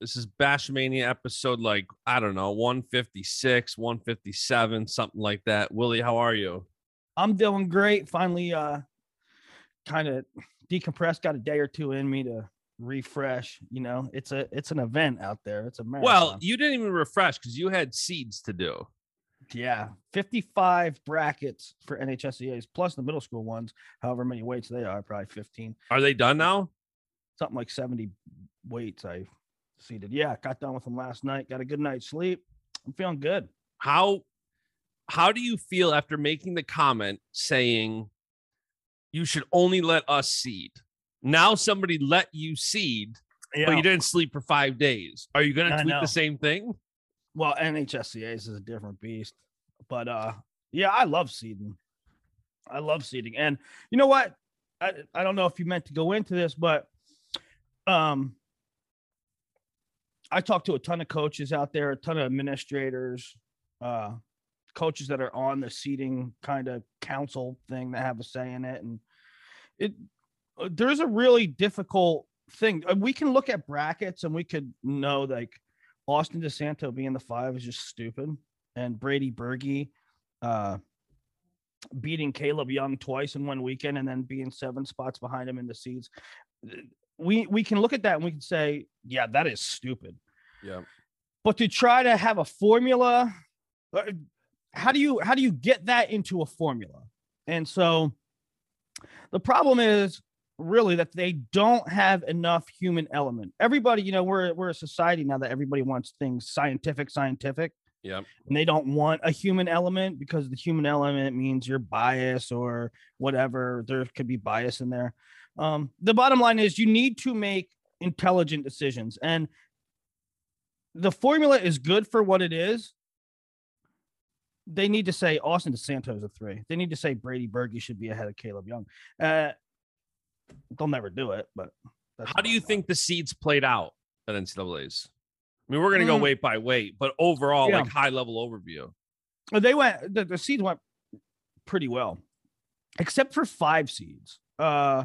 This is Bashmania episode like, I don't know, 156, 157, something like that. Willie, how are you? I'm doing great. Finally, uh, kind of decompressed. Got a day or two in me to refresh. You know, it's a it's an event out there. It's a marathon. Well, you didn't even refresh because you had seeds to do. yeah, 55 brackets for NHSCAs plus the middle school ones. However many weights they are, probably 15. Are they done now? Something like 70 weights I seeded. Yeah, got done with them last night. Got a good night's sleep. I'm feeling good. How how do you feel after making the comment saying you should only let us seed? Now somebody let you seed, but you didn't sleep for five days. Are you gonna tweet the same thing? well nhscas is a different beast but uh yeah i love seeding i love seeding and you know what i, I don't know if you meant to go into this but um i talked to a ton of coaches out there a ton of administrators uh coaches that are on the seating kind of council thing that have a say in it and it uh, there's a really difficult thing Uh, we can look at brackets and we could know like Austin DeSanto being the five is just stupid. And Brady Berge uh, beating Caleb Young twice in one weekend and then being seven spots behind him in the seeds. We we can look at that and we can say, yeah, that is stupid. Yeah. But to try to have a formula, uh, how do you how do you get that into a formula? And so the problem is really that they don't have enough human element. Everybody, you know, we're we're a society now that everybody wants things scientific, scientific, Yeah. and they don't want a human element because the human element means you're biased or whatever. There could be bias in there. Um, the bottom line is you need to make intelligent decisions, and the formula is good for what it is. They need to say Austin DeSanto's is a three. They need to say Brady Berge should be ahead of Caleb Young. Uh, they'll never do it, but that's How do you think the seeds played out at NCAA's? I mean, we're gonna go Mm. weight by weight, but overall, Yeah. like high level overview. They went the, the seeds went pretty well, except for five seeds. Uh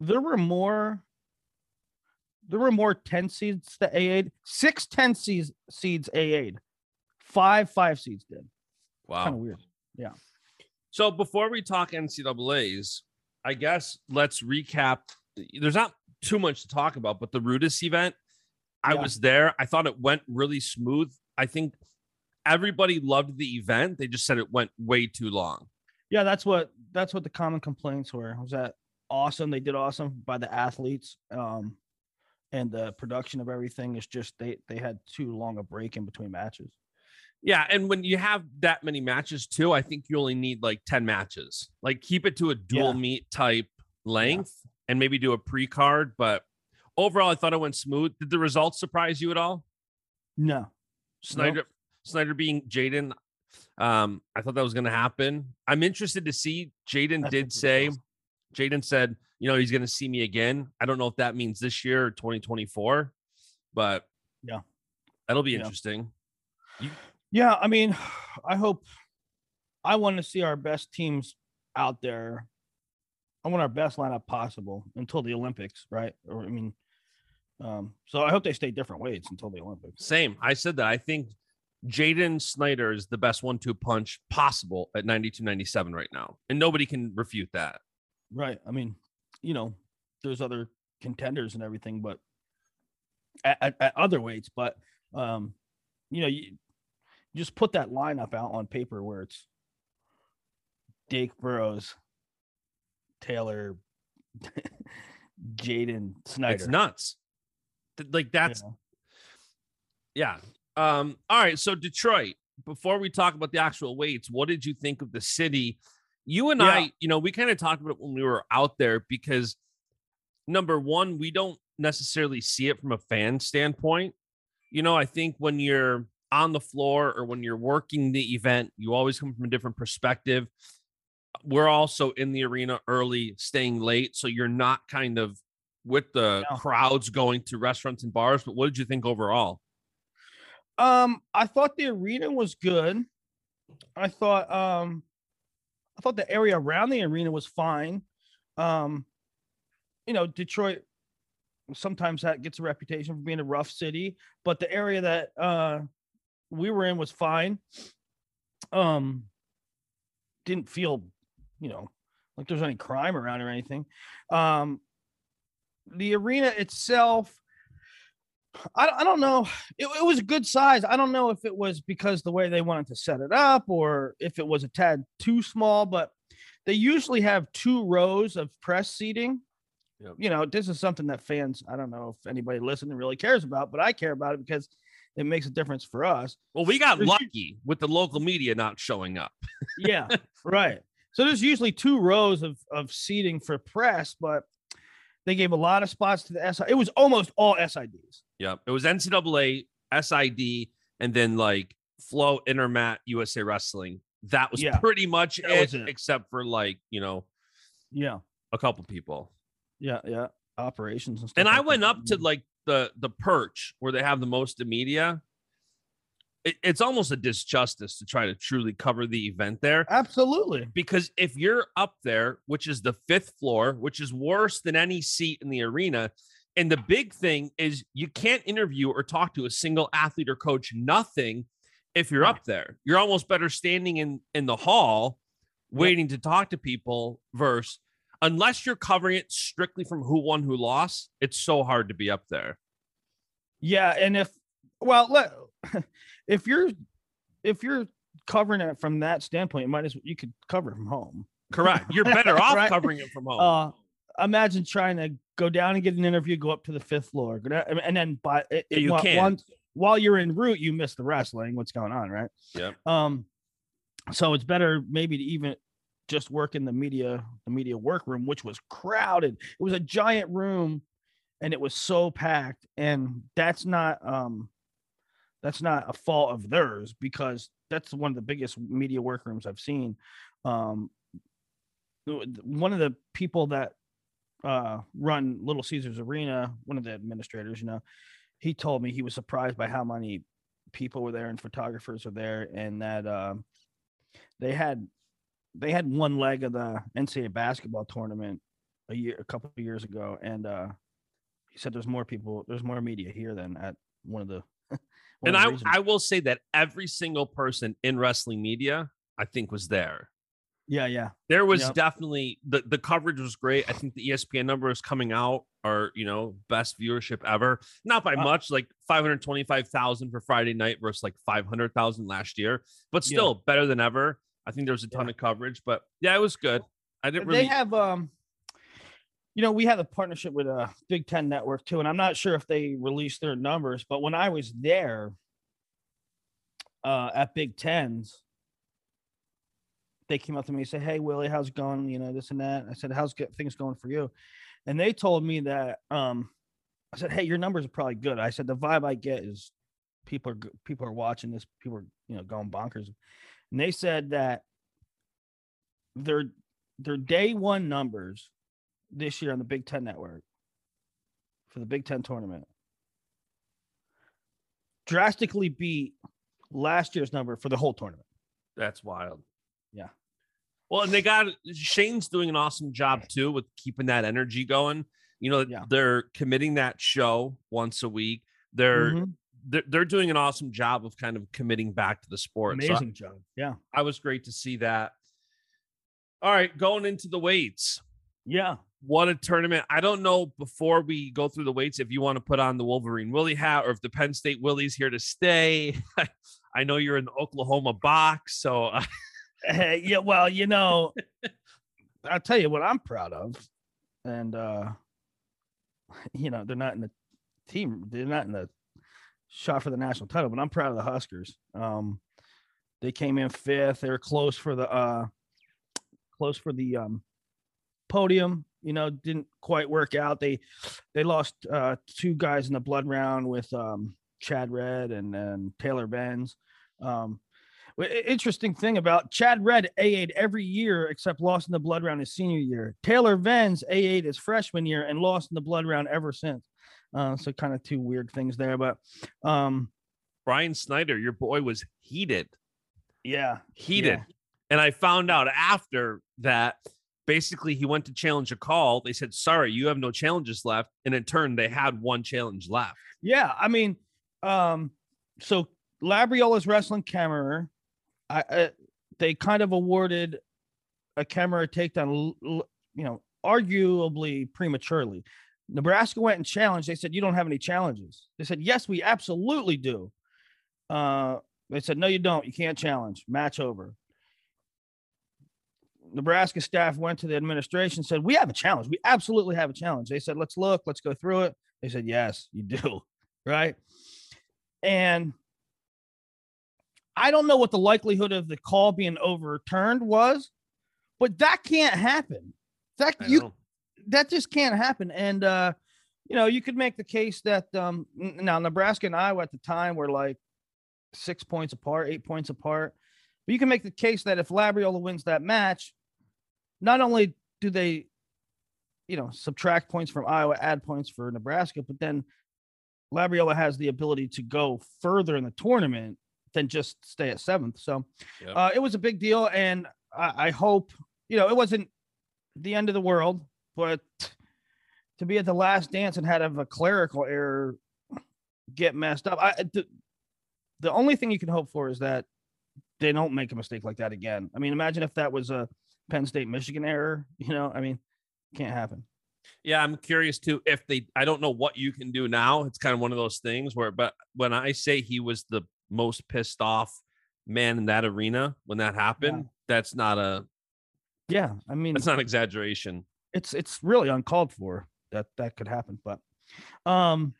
there were more there were more 10 seeds that AA'd, six 10 seeds seeds AA'd, five five seeds did. Wow. Kind of weird. Yeah. So before we talk NCAA's, I guess let's recap. There's not too much to talk about, but the Rudis event, I Yeah. was there. I thought it went really smooth. I think everybody loved the event. They just said it went way too long. Yeah, that's what that's what the common complaints were. Was that awesome? They did awesome by the athletes. Um and the production of everything is just they they had too long a break in between matches. Yeah, and when you have that many matches too, I think you only need like 10 matches. Like keep it to a dual Yeah. meet type length and maybe do a pre-card, but overall I thought it went smooth. Did the results surprise you at all? No. Snyder Snyder being J'den. Um, I thought that was going to happen. I'm interested to see. J'den did say, it J'den said, you know, he's going to see me again. I don't know if that means this year or 2024, but Yeah. that'll be Yeah. interesting. Yeah, I mean, I hope I want to see our best teams out there. I want our best lineup possible until the Olympics, right? Or I mean, um, so I hope they stay different weights until the Olympics. Same. I said that. I think J'den Snyder is the best one-two punch possible at 92, 97 right now, and nobody can refute that. Right. I mean, you know, there's other contenders and everything, but at, at, at other weights, but um, you know, you just put that lineup out on paper where it's Dake Burroughs, Taylor, J'den Snyder. It's nuts. Like that's yeah. Um, all right. So Detroit, before we talk about the actual weights, what did you think of the city? You and yeah. I, you know, we kind of talked about it when we were out there because number one, we don't necessarily see it from a fan standpoint. You know, I think when you're on the floor or when you're working the event, you always come from a different perspective. We're also in the arena early, staying late. So you're not kind of with the no. crowds going to restaurants and bars. But what did you think overall? Um, I thought the arena was good. I thought um thought the area around the arena was fine. Um, you know, Detroit sometimes that gets a reputation for being a rough city, but the area that uh we were in was fine. Um didn't feel, you know, like there's any crime around or anything. Um the arena itself I, I don't know. It, it was a good size. I don't know if it was because the way they wanted to set it up or if it was a tad too small, but they usually have two rows of press seating Yep. You know, this is something that fans, I don't know if anybody listening really cares about, but I care about it because it makes a difference for us. Well, we got there's lucky usually, with the local media not showing up. yeah, right. So there's usually two rows of of seating for press, but they gave a lot of spots to the SI. It was almost all SIDs. Yep. It was NCAA, SID, and then like Flow, Intermat, USA Wrestling. That was yeah, pretty much it, it, except for like, you know, yeah, a couple people. Yeah, yeah. Operations and stuff. And like I went that. up to mm-hmm. like the the perch where they have the most media. It, it's almost a disjustice to try to truly cover the event there. Absolutely. Because if you're up there, which is the fifth floor, which is worse than any seat in the arena, and the big thing is you can't interview or talk to a single athlete or coach, nothing if you're up there. You're almost better standing in in the hall waiting yep. to talk to people versus unless you're covering it strictly from who won, who lost, it's so hard to be up there. Yeah, and if well, let, if you're if you're covering it from that standpoint, you might as well you could cover from home. Correct. You're better off right? covering it from home. Uh, imagine trying to go down and get an interview, go up to the fifth floor, and then by it, yeah, you can once, while you're en route, you miss the wrestling. What's going on, right? Yeah. Um, so it's better maybe to even just work in the media the media workroom which was crowded it was a giant room and it was so packed and that's not um that's not a fault of theirs because that's one of the biggest media workrooms i've seen um one of the people that uh run little caesars arena one of the administrators you know he told me he was surprised by how many people were there and photographers were there and that uh, they had they had one leg of the NCAA basketball tournament a year, a couple of years ago, and uh, he said there's more people, there's more media here than at one of the. one and of the I, I will say that every single person in wrestling media, I think, was there. Yeah, yeah. There was yep. definitely the the coverage was great. I think the ESPN numbers coming out are you know best viewership ever. Not by uh, much, like five hundred twenty five thousand for Friday night versus like five hundred thousand last year, but still yeah. better than ever. I think there was a ton yeah. of coverage, but yeah, it was good. I didn't really. They have um, you know, we have a partnership with a Big Ten network too, and I'm not sure if they released their numbers, but when I was there, uh, at Big Tens, they came up to me and said, "Hey, Willie, how's it going? You know, this and that." I said, "How's things going for you?" And they told me that um, I said, "Hey, your numbers are probably good." I said, "The vibe I get is people are people are watching this. People are you know going bonkers." and they said that their their day one numbers this year on the Big Ten Network for the Big Ten tournament drastically beat last year's number for the whole tournament. That's wild. Yeah. Well, and they got Shane's doing an awesome job too with keeping that energy going. You know, yeah. they're committing that show once a week. They're mm-hmm they're, they're doing an awesome job of kind of committing back to the sport. Amazing so I, job. Yeah. I was great to see that. All right, going into the weights. Yeah. what a tournament. I don't know before we go through the weights if you want to put on the Wolverine Willie hat or if the Penn State Willie's here to stay. I know you're in the Oklahoma box, so yeah, well, you know, I'll tell you what I'm proud of. And uh you know, they're not in the team, they're not in the shot for the national title, but I'm proud of the Huskers. Um they came in fifth, they were close for the uh close for the um podium you know didn't quite work out they they lost uh two guys in the blood round with um chad red and and taylor venz um interesting thing about chad red a8 every year except lost in the blood round his senior year taylor venz a8 his freshman year and lost in the blood round ever since uh, so kind of two weird things there but um brian snyder your boy was heated yeah heated yeah. and i found out after that basically he went to challenge a call. They said, sorry, you have no challenges left. And in turn, they had one challenge left. Yeah. I mean, um, so Labriola's wrestling Kemerer, I, uh, they kind of awarded a Kemerer takedown, you know, arguably prematurely. Nebraska went and challenged. They said, You don't have any challenges. They said, Yes, we absolutely do. Uh, they said, No, you don't. You can't challenge. Match over. Nebraska staff went to the administration said, We have a challenge. We absolutely have a challenge. They said, Let's look, let's go through it. They said, Yes, you do. Right. And I don't know what the likelihood of the call being overturned was, but that can't happen. That I you know. that just can't happen. And uh, you know, you could make the case that um now Nebraska and Iowa at the time were like six points apart, eight points apart. But you can make the case that if Labriola wins that match, not only do they, you know, subtract points from Iowa, add points for Nebraska, but then Labriola has the ability to go further in the tournament than just stay at seventh. So yep. uh, it was a big deal, and I, I hope you know it wasn't the end of the world, but to be at the last dance and have a clerical error get messed up. I the, the only thing you can hope for is that they don't make a mistake like that again. I mean, imagine if that was a Penn State Michigan error. You know, I mean, can't happen. Yeah, I'm curious too if they I don't know what you can do now. It's kind of one of those things where but when I say he was the most pissed off man in that arena when that happened, yeah. that's not a Yeah, I mean that's not exaggeration. It's it's really uncalled for that that could happen, but um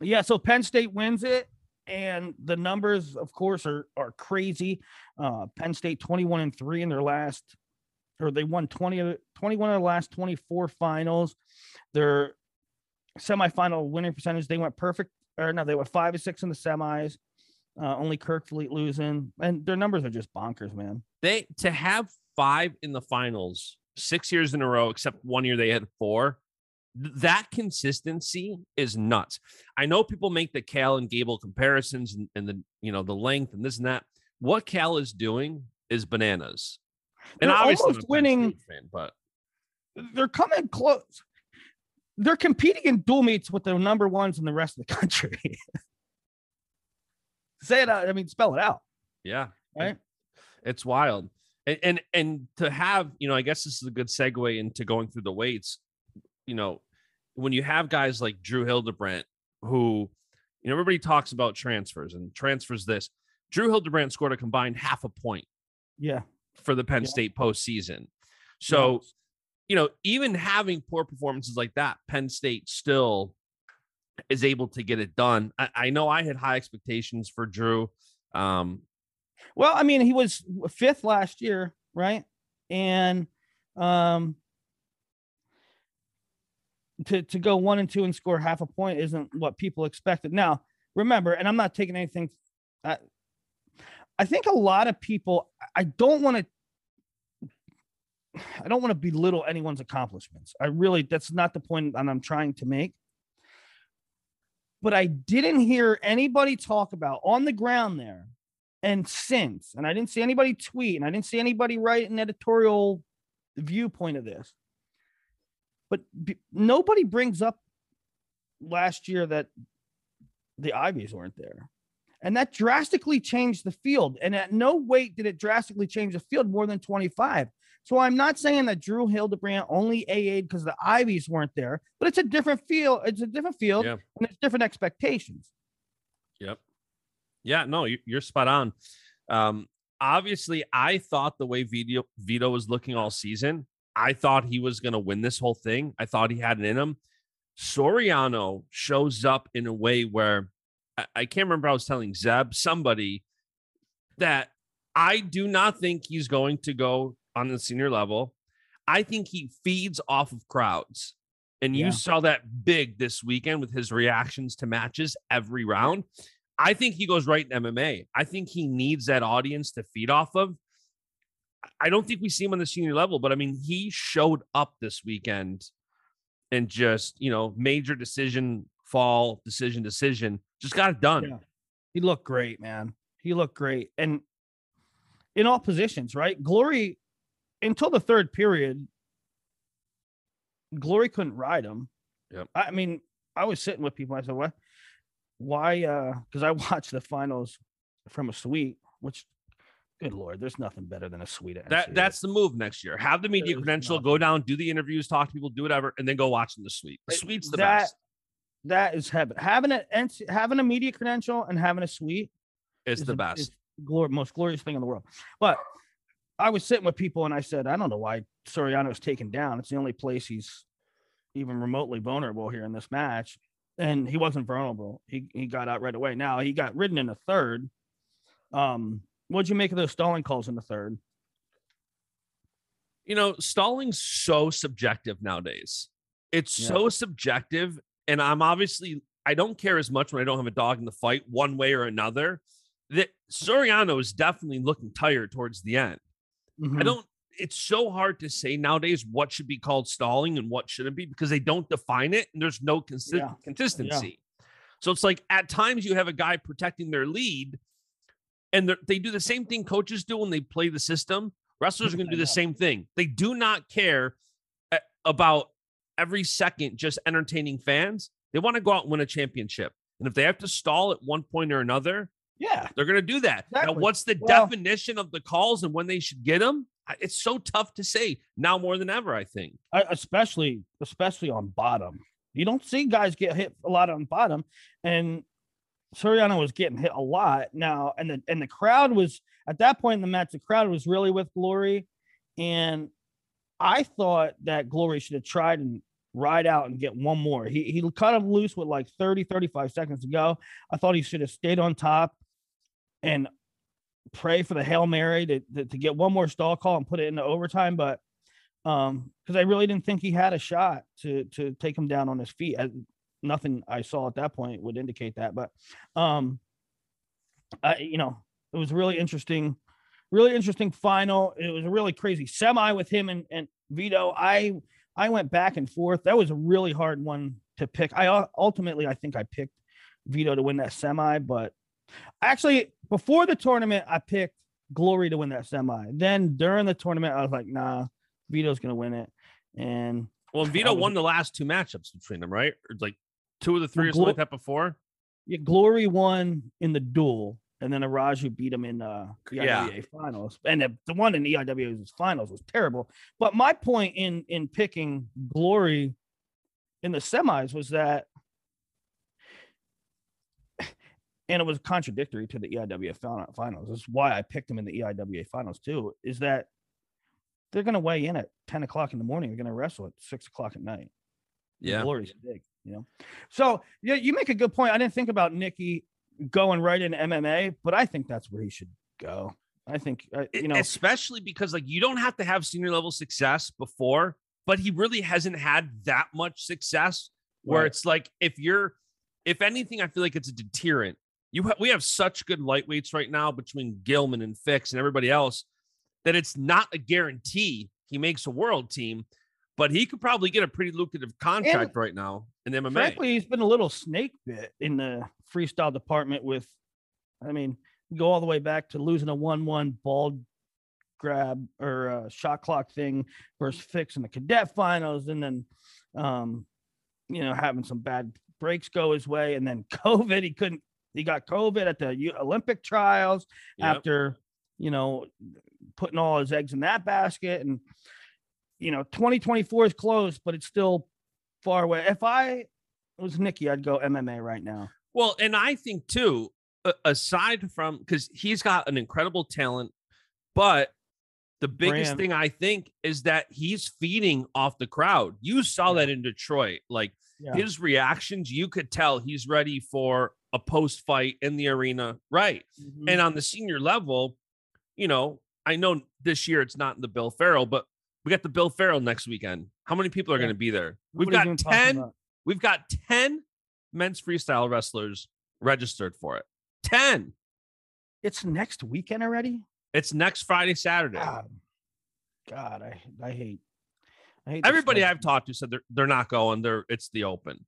yeah, so Penn State wins it and the numbers, of course, are are crazy. Uh, Penn State 21 and 3 in their last, or they won 20, 21 of the last 24 finals. Their semifinal winning percentage, they went perfect, or no, they went five or six in the semis. Uh, only Kerkvliet losing, and their numbers are just bonkers, man. They to have five in the finals six years in a row, except one year they had four that consistency is nuts. I know people make the Cael and Gable comparisons and, and, the you know the length and this and that. What Cael is doing is bananas. And they're obviously almost winning, fan, but they're coming close. They're competing in dual meets with the number ones in the rest of the country. Say it out. I mean, spell it out. Yeah. Right. It's wild. And, and and to have, you know, I guess this is a good segue into going through the weights you know, when you have guys like Drew Hildebrandt, who, you know, everybody talks about transfers and transfers this. Drew Hildebrandt scored a combined half a point. Yeah. For the Penn yeah. State postseason. So, you know, even having poor performances like that, Penn State still is able to get it done. I, I know I had high expectations for Drew. Um, well, I mean, he was fifth last year, right? And um, to to go one and two and score half a point isn't what people expected. Now, remember, and I'm not taking anything. I, I think a lot of people. I don't want to. I don't want to belittle anyone's accomplishments. I really, that's not the point that I'm trying to make. But I didn't hear anybody talk about on the ground there and since, and I didn't see anybody tweet, and I didn't see anybody write an editorial viewpoint of this but b- nobody brings up last year that the Ivies weren't there. And that drastically changed the field. And at no weight did it drastically change the field more than 25. So I'm not saying that Drew Hildebrandt only AA'd because the Ivies weren't there, but it's a different field. It's a different field Yeah. and it's different expectations. Yep. Yeah, no, you- you're spot on. Um, obviously, I thought the way Vito Vito was looking all season, I thought he was going to win this whole thing. I thought he had it in him. Suriano shows up in a way where I, I can't remember. I was telling Zeb somebody that I do not think he's going to go on the senior level. I think he feeds off of crowds. And you Yeah. saw that big this weekend with his reactions to matches every round. I think he goes right in MMA. I think he needs that audience to feed off of. I don't think we see him on the senior level, but I mean, he showed up this weekend and just, you know, major decision, fall, decision, decision, just got it done. Yeah. He looked great, man. He looked great. And in all positions, right? Glory until the third period, Glory couldn't ride him. Yep. I mean, I was sitting with people. I said, What? Why? Uh, because I watched the finals from a suite, which good lord, there's nothing better than a suite. at That NCAA. that's the move next year. Have the media There's credential, nothing. go down, do the interviews, talk to people, do whatever, and then go watch in the suite. The It- suite's the that- best. that is heaven. Having a having a media credential and having a suite It's is the the- best. is glor- most glorious thing in the world. But I was sitting with people and I said, I don't know why Suriano's taken down. It's the only place he's even remotely vulnerable here in this match. And he wasn't vulnerable. He he got out right away. Now he got ridden in the third. Um, what'd you make of those stalling calls in the third? you know, stalling's so subjective nowadays. It's Yeah. so subjective. And I'm obviously, I don't care as much when I don't have a dog in the fight, one way or another. That Suriano is definitely looking tired towards the end. I Mhm. don't, it's so hard to say nowadays what should be called stalling and what shouldn't be because they don't define it and there's no consi- Yeah. consistency. So it's like at times you have a guy protecting their lead and they're- do the same thing coaches do when they play the system. Wrestlers are going to do the same thing. They do not care about every second just entertaining fans. They want to go out and win a championship. And if they have to stall at one point or another, Yeah. they're going to do that. Now, what's the Well- definition of the calls and when they should get them? It's so tough to say now more than ever, I think. Especially especially on bottom. You don't see guys get hit a lot on bottom, and Suriano was getting hit a lot now, and the and the crowd was at that point in the match. The crowd was really with Glory, and I thought that Glory should have tried and ride out and get one more. He he cut him loose with like 30, 35 seconds to go. I thought he should have stayed on top and pray for the Hail Mary to, to, to get one more stall call and put it into overtime. But um, because I really didn't think he had a shot to to take him down on his feet. I, nothing I saw at that point would indicate that. But um, I you know it was really interesting, really interesting final. It was a really crazy semi with him and and Vito. I I went back and forth. That was a really hard one to pick. I ultimately I think I picked Vito to win that semi, but actually before the tournament I picked Glory to win that semi. Then during the tournament I was like, nah, Vito's gonna win it. And Well, Vito was- won the last two matchups between them, right? Or like two of the three or Glo- like that before. yeah, Glory won in the duel, and then Arujau beat him in uh the Yeah. IWA finals. And the, the one in the finals was terrible. But my point in in picking Glory in the semis was that and it was contradictory to the E EIWA finals. This is why I picked him in the EIWA finals too, is that they're gonna weigh in at 10 o'clock in the morning, they're gonna wrestle at six o'clock at night. The Yeah. glory's big, you know. So yeah, you make a good point. I didn't think about Nikki going right into MMA, but I think that's where he should go. I think uh, you know especially because like you don't have to have senior level success before, but he really hasn't had that much success where Right. it's like if you're if anything, I feel like it's a deterrent. You ha- we have such good lightweights right now between Gilman and Fix and everybody else that it's not a guarantee he makes a world team, but he could probably get a pretty lucrative contract right now in MMA. frankly he's been a little snake bit in the freestyle department with I mean, go all the way back to losing a 1-1 ball grab or uh, shot clock thing versus Fix in the cadet finals and then um you know having some bad breaks go his way and then COVID he couldn't He got COVID at the Olympic trials yep. after, you know, putting all his eggs in that basket. And, you know, 2024 is close, but it's still far away. If I was Nicky, I'd go MMA right now. Well, and I think too, aside from because he's got an incredible talent, but the biggest Brand. thing I think is that he's feeding off the crowd. You saw yeah. that in Detroit. Like yeah. his reactions, you could tell he's ready for a post fight in the arena. Right. Mm-hmm. And on the senior level, you know, I know this year it's not in the Bill Farrell, but we got the Bill Farrell next weekend. How many people are yeah. going to be there? We've got 10, we've got 10 men's freestyle wrestlers registered for it. 10. It's next weekend already? It's next Friday, Saturday. God, God I, I hate I hate everybody I've talked to said they're they're not going. They're it's the open.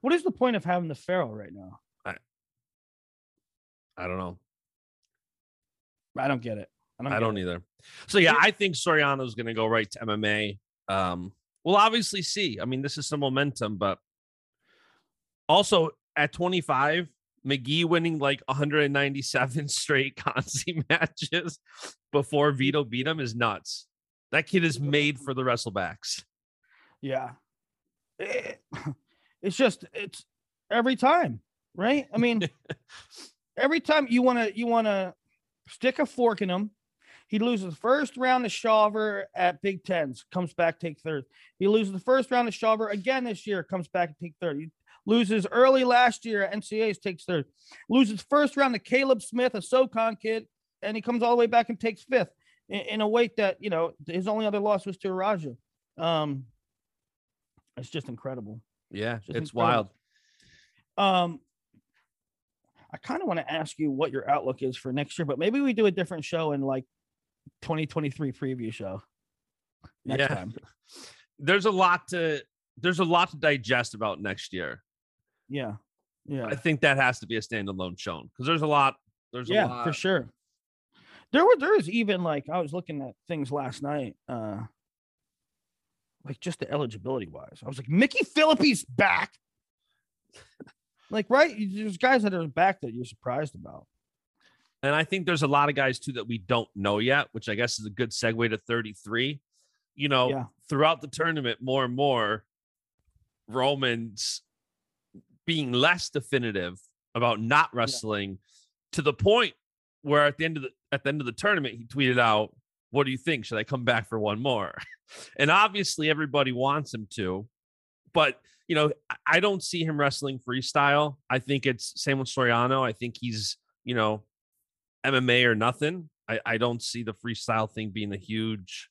What is the point of having the Farrell right now? I, I don't know. I don't get it. I don't, I don't either. So yeah, I think Suriano's going to go right to MMA. Um, we'll obviously see. I mean, this is some momentum, but also at 25, McGee winning like 197 straight Consi matches before Vito beat him is nuts. That kid is made for the wrestlebacks. Yeah. It, it's just it's every time, right? I mean, every time you want to you want to stick a fork in him. He loses first round to Shawver at Big Tens, comes back, take third. He loses the first round to Shawver again this year, comes back and take third. He loses early last year at NCAAs, takes third. Loses first round to Caleb Smith, a SoCon kid, and he comes all the way back and takes fifth in, in a weight that, you know, his only other loss was to Raja. Um, it's just incredible. Yeah, it's, it's wild. Um, I kind of want to ask you what your outlook is for next year, but maybe we do a different show in like 2023 preview show. yeah. Time. There's a lot to there's a lot to digest about next year. Yeah. Yeah. I think that has to be a standalone show because there's a lot. There's yeah, lot. for sure. There were there is even like I was looking at things last night, uh like just the eligibility wise. I was like, Micky Phillippi's back. like, right? There's guys that are back that you're surprised about. And I think there's a lot of guys too that we don't know yet, which I guess is a good segue to 33. You know, yeah. throughout the tournament, more and more, Roman's being less definitive about not wrestling yeah. to the point where at the end of the at the end of the tournament he tweeted out what do you think should i come back for one more and obviously everybody wants him to but you know i don't see him wrestling freestyle i think it's same with suriano i think he's you know mma or nothing i, I don't see the freestyle thing being a huge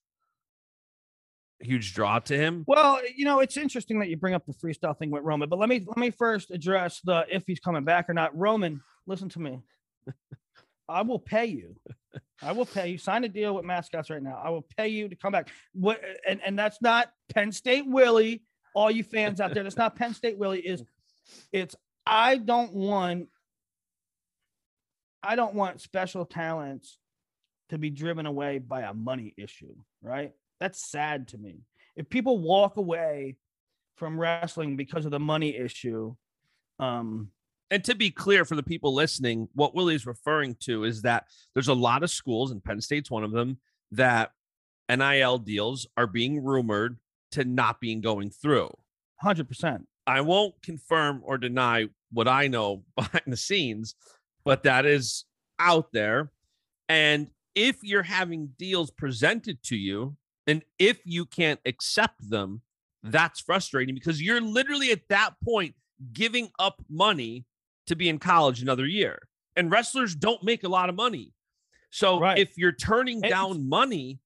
huge draw to him. Well, eh, you know, it's interesting that you bring up the freestyle thing with Roman, but let me let me first address the if he's coming back or not. Roman, listen to me. I will pay you. I will pay you. Sign a deal with mascots right now. I will pay you to come back. What and, and that's not Penn State Willie. All you fans out there, that's not Penn State Willie. Is it's I don't want I don't want special talents to be driven away by a money issue, right? That's sad to me. If people walk away from wrestling because of the money issue, um, and to be clear for the people listening, what Willie's referring to is that there's a lot of schools, and Penn State's one of them, that NIL deals are being rumored to not being going through. 100%. I won't confirm or deny what I know behind the scenes, but that is out there. And if you're having deals presented to you and if you can't accept them, that's frustrating because you're literally at that point giving up money to be in college another year. And wrestlers don't make a lot of money. So right. if you're turning down money,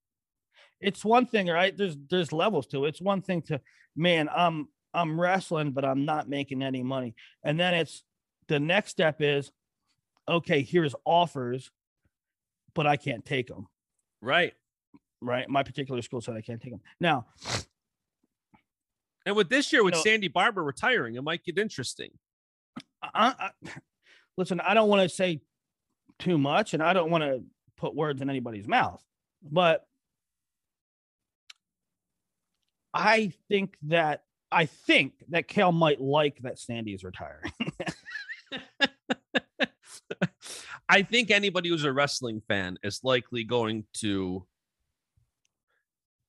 it's one thing, right? There's there's levels to it. It's one thing to man, I'm I'm wrestling, but I'm not making any money. And then it's the next step is okay, here's offers, but I can't take them. Right right? My particular school said I can't take them. Now, and with this year, with Sandy Barbour retiring, it might get interesting. I, I, listen, I don't want to say too much, and I don't want to put words in anybody's mouth, but I think that I think that Cael might like that Sandy is retiring. I think anybody who's a wrestling fan is likely going to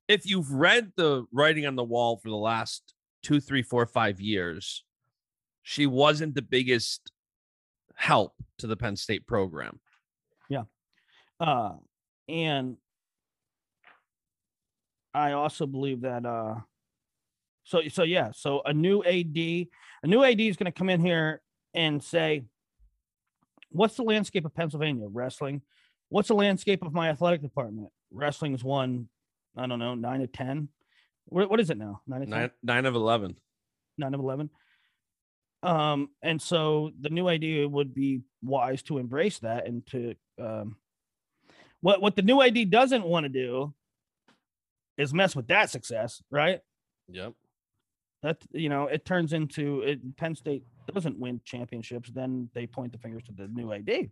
if you've read the writing on the wall for the last two, three, four, five years, she wasn't the biggest help to the Penn State program. Yeah. Uh and I also believe that uh so so yeah, so a new AD, a new AD is going to come in here and say what's the landscape of Pennsylvania wrestling? What's the landscape of my athletic department? Wrestling's one, I don't know, 9 to 10. What, what is it now? 9 to 10? Nine, nine of 11. 9 of 11. Um, and so the new idea would be wise to embrace that and to um, what what the new ID doesn't want to do is mess with that success, right? Yep. That you know, it turns into it, Penn State doesn't win championships, then they point the fingers to the new ID.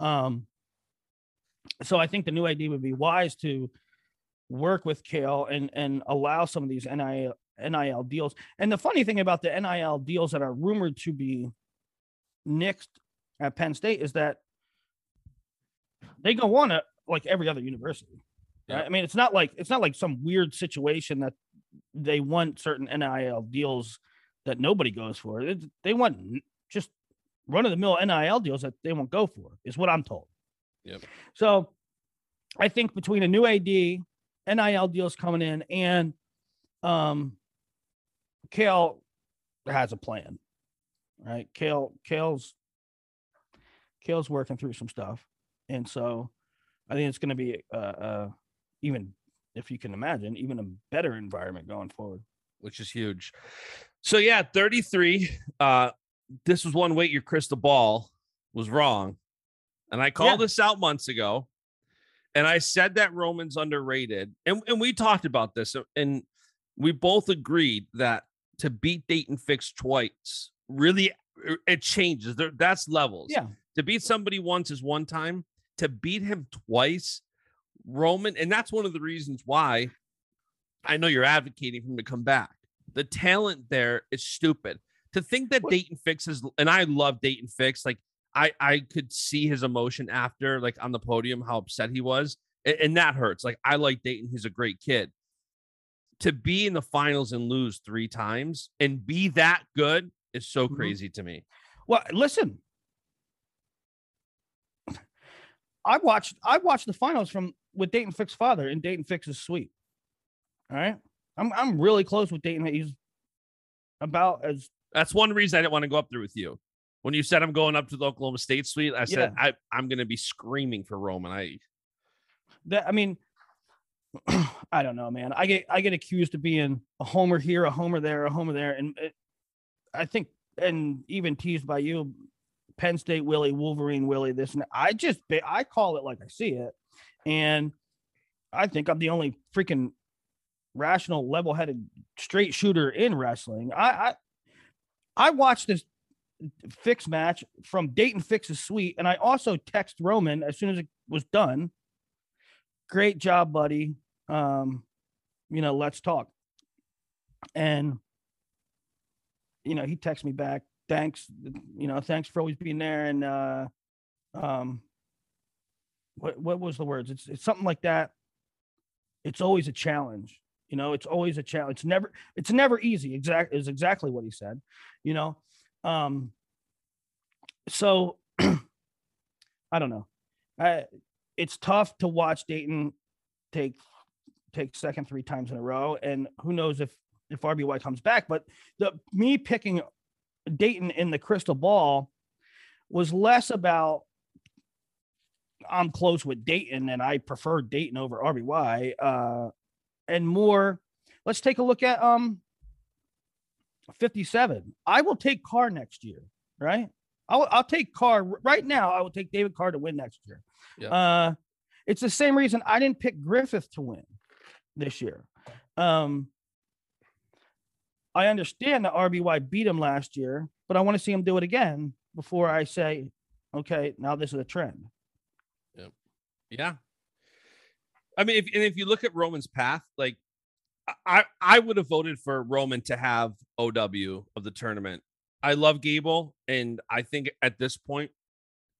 Um, so I think the new ID would be wise to work with Cael and and allow some of these NIL NIL deals. And the funny thing about the NIL deals that are rumored to be nixed at Penn State is that they go on at like every other university. Right? I mean, it's not like it's not like some weird situation that they want certain NIL deals that nobody goes for. It- They want just run of the mill NIL deals that they won't go for, is what I'm told. Yep. So I think between a new AD, NIL deals coming in, and um Cael has a plan. Right? Cael Cael's Cael's working through some stuff. And so I think it's gonna be uh uh even if you can imagine, even a better environment going forward. which is huge. So yeah, 33. Uh this was one weight your crystal ball was wrong. And I called Yeah. this out months ago. And I said that Roman's underrated. And, and we talked about this and we both agreed that to beat Daton Fix twice really uh, it changes. There, that's levels. Yeah. To beat somebody once is one time. To beat him twice, Roman, and that's one of the reasons why I know you're advocating for him to come back. The talent there is stupid. To think that What- Daton Fix is, and I love Daton Fix. Like I, I could see his emotion after, like on the podium, how upset he was, and, and that hurts. Like I like Daton; he's a great kid. To be in the finals and lose three times and be that good is so Mhm. crazy to me. Well, listen. I watched I watched the finals from with Daton Fix's father and Daton Fix's suite. All right. I'm I'm really close with Daton. He's about as That's one reason I didn't want to go up there with you. When you said I'm going up to the Oklahoma State suite, I said I, I'm going to be screaming for Roman. I that I mean I don't know, man. I get I get accused of being a homer here, a homer there, a homer there, and it, I think and even teased by you, Penn State Willie, Wolverine Willie, this and. I just I call it like I see it, and I think I'm the only freaking rational, level-headed, straight shooter in wrestling. I I, I watched this fix match from Daton Fix's suite, and I also text Roman as soon as it was done great job, buddy. Um, you know, let's talk. And you know, he texts me back, thanks, you know, thanks for always being there. And uh um what what was the words? It's it's something like that. It's always a challenge. You know, it's always a challenge. It's never it's never easy. Exact is exactly what he said, you know. Um so I don't know. I it's tough to watch Daton take take second three times in a row, and who knows if if RBY comes back. But the me picking Daton in the crystal ball was less about I'm close with Daton and I prefer Daton over RBY, uh, and more. Let's take a look at um 57. I will take Carr next year, right? I'll, I'll take Carr right now. I will take David Carr to win next year. Yeah. Uh, it's the same reason I didn't pick Griffith to win this year. Um, I understand that RBY beat him last year, but I want to see him do it again before I say, okay, now this is a trend. Yeah. Yeah. I mean, if and if you look at Roman's path, like I I would have voted for Roman to have OW of the tournament. I love Gable, and I think at this point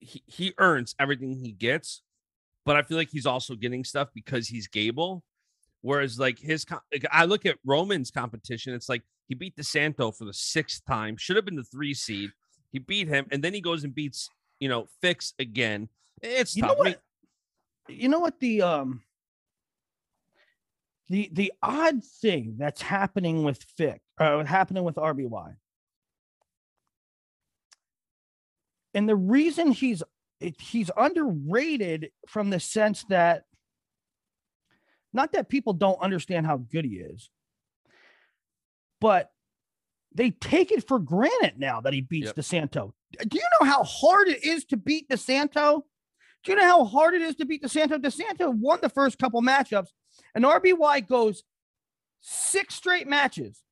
he, he earns everything he gets, but I feel like he's also getting stuff because he's Gable. Whereas like his, like, I look at Roman's competition, it's like he beat DeSanto for the sixth time, should have been the three seed. He beat him, and then he goes and beats you know Fix again. It's you tough. know what? You know what the um the the odd thing that's happening with Fix, uh, happening with RBY, and the reason he's he's underrated from the sense that not that people don't understand how good he is, but they take it for granted now that he beats yep. DeSanto. Do you know how hard it is to beat DeSanto? Do you know how hard it is to beat DeSanto? DeSanto won the first couple matchups, and RBY goes six straight matches.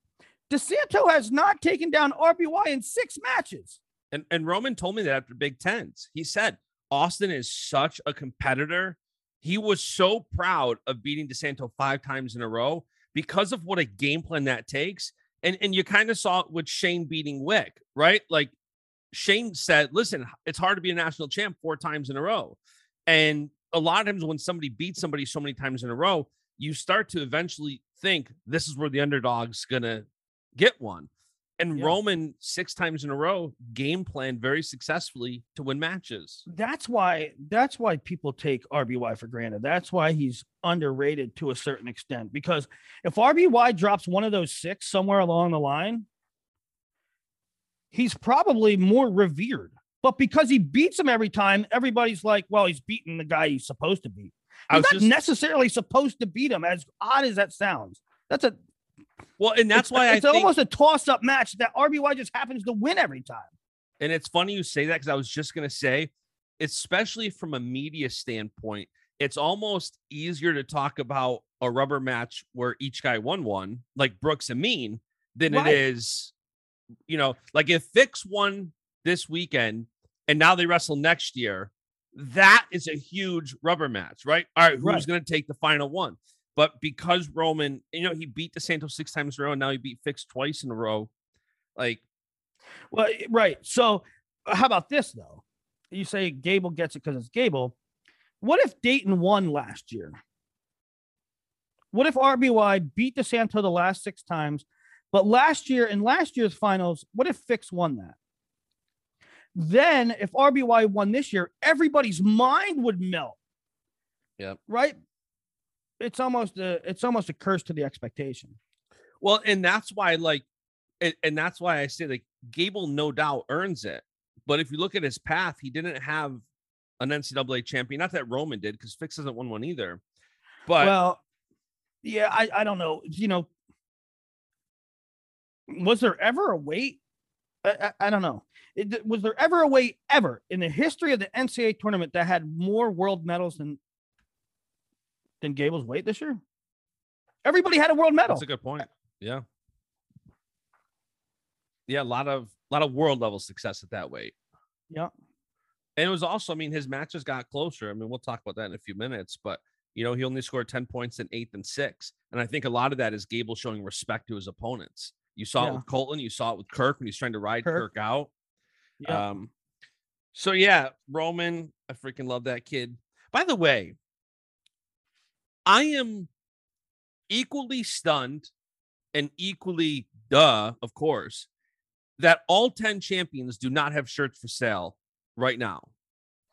DeSanto has not taken down RBY in six matches. And, and Roman told me that after Big Tens. He said Austin is such a competitor. He was so proud of beating DeSanto five times in a row because of what a game plan that takes. And, and you kind of saw it with Shane beating Wick, right? Like Shane said, listen, it's hard to be a national champ four times in a row. And a lot of times when somebody beats somebody so many times in a row, you start to eventually think this is where the underdog's to get one. And yeah. Roman six times in a row game planned very successfully to win matches. That's why that's why people take RBY for granted. That's why he's underrated to a certain extent. Because if RBY drops one of those six somewhere along the line, he's probably more revered. But because he beats him every time, everybody's like, well, he's beating the guy he's supposed to beat. He's not just... necessarily supposed to beat him, as odd as that sounds. That's a well, and that's it's, why it's I almost a toss-up match that RBY just happens to win every time. And it's funny you say that because I was just gonna say, especially from a media standpoint, it's almost easier to talk about a rubber match where each guy won one, like Brooks and Mean, than right. it is, you know, like if Fix won this weekend and now they wrestle next year, that is a huge rubber match, right? All right, who's right. going to take the final one? But because Roman, you know, he beat DeSanto six times in a row, and now he beat Fix twice in a row. Like, well, right. So, uh, how about this though? You say Gable gets it because it's Gable. What if Daton won last year? What if RBY beat DeSanto the last six times, but last year in last year's finals, what if Fix won that? Then, if RBY won this year, everybody's mind would melt. Yeah. Right it's almost a it's almost a curse to the expectation. Well, and that's why like and, and that's why I say like Gable no doubt earns it. But if you look at his path, he didn't have an NCAA champion. Not that Roman did, because Fix hasn't won one either. But well, yeah, I, I don't know. You know, was there ever a weight? I, I, I don't know. It, was there ever a weight ever in the history of the NCAA tournament that had more world medals than than Gable's weight this year? Everybody had a world medal. That's a good point. Yeah. Yeah, a lot of a lot of world level success at that weight. Yeah. And it was also, I mean, his matches got closer. I mean, we'll talk about that in a few minutes, but you know, he only scored 10 points in eighth and six. And I think a lot of that is Gable showing respect to his opponents. You saw yeah. it with Colton, you saw it with Kirk when he's trying to ride Kirk, Kirk out. Yeah. Um, so yeah, Roman, I freaking love that kid. By the way, I am equally stunned and equally duh, of course, that all 10 champions do not have shirts for sale right now.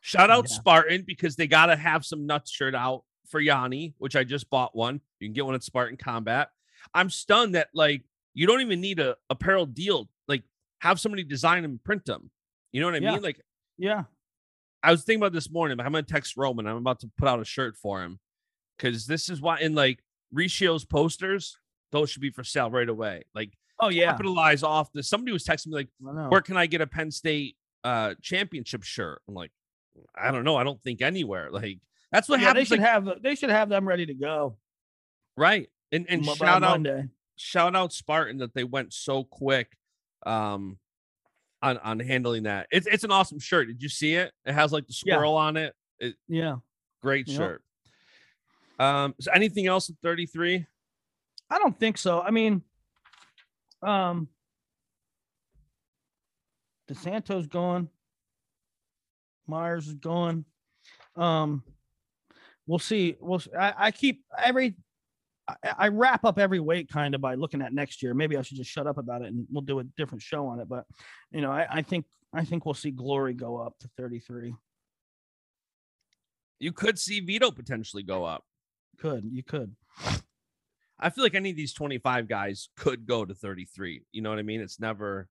Shout out yeah. Spartan because they got to have some nuts shirt out for Yianni, which I just bought one. You can get one at Spartan Combat. I'm stunned that like you don't even need a apparel deal. Like have somebody design and print them. You know what I yeah. mean? Like, yeah. I was thinking about this morning. I'm gonna text Roman. I'm about to put out a shirt for him because this is why in like Rishio's posters, those should be for sale right away. Like, oh yeah, capitalize off this. Somebody was texting me like, where can I get a Penn State uh championship shirt? I'm like, I don't know. I don't think anywhere. Like that's what yeah, happens. They should like, have they should have them ready to go. Right. And and shout out shout out Spartan that they went so quick um on on handling that. It's it's an awesome shirt. Did you see it? It has like the squirrel yeah. on it. it. Yeah. Great shirt. Um, is anything else at 33? I don't think so. I mean, um, DeSanto's gone. Myers is gone. Um, we'll see. We'll. I, I keep every. I, I wrap up every weight kind of by looking at next year. Maybe I should just shut up about it and we'll do a different show on it. But you know, I, I think I think we'll see Glory go up to 33. You could see Vito potentially go up. Could you could? I feel like any of these 25 guys could go to 33. You know what I mean? It's never.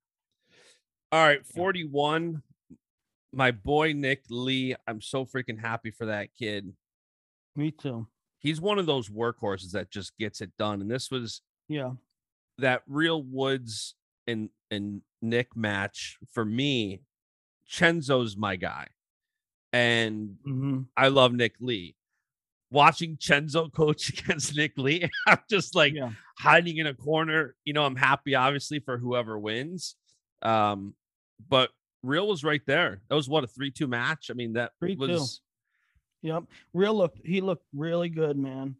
All right, 41. My boy Nick Lee. I'm so freaking happy for that kid. Me too. He's one of those workhorses that just gets it done. And this was Yeah. that real Woods and and Nick match for me. Chenzo's my guy. And hmm I love Nick Lee. Watching Chenzo coach against Nick Lee, I'm just like Yeah. hiding in a corner. You know, I'm happy obviously for whoever wins. Um, but Real was right there. That was what a three-two match. I mean, that 3-2. was Yep. Real look. He looked really good, man.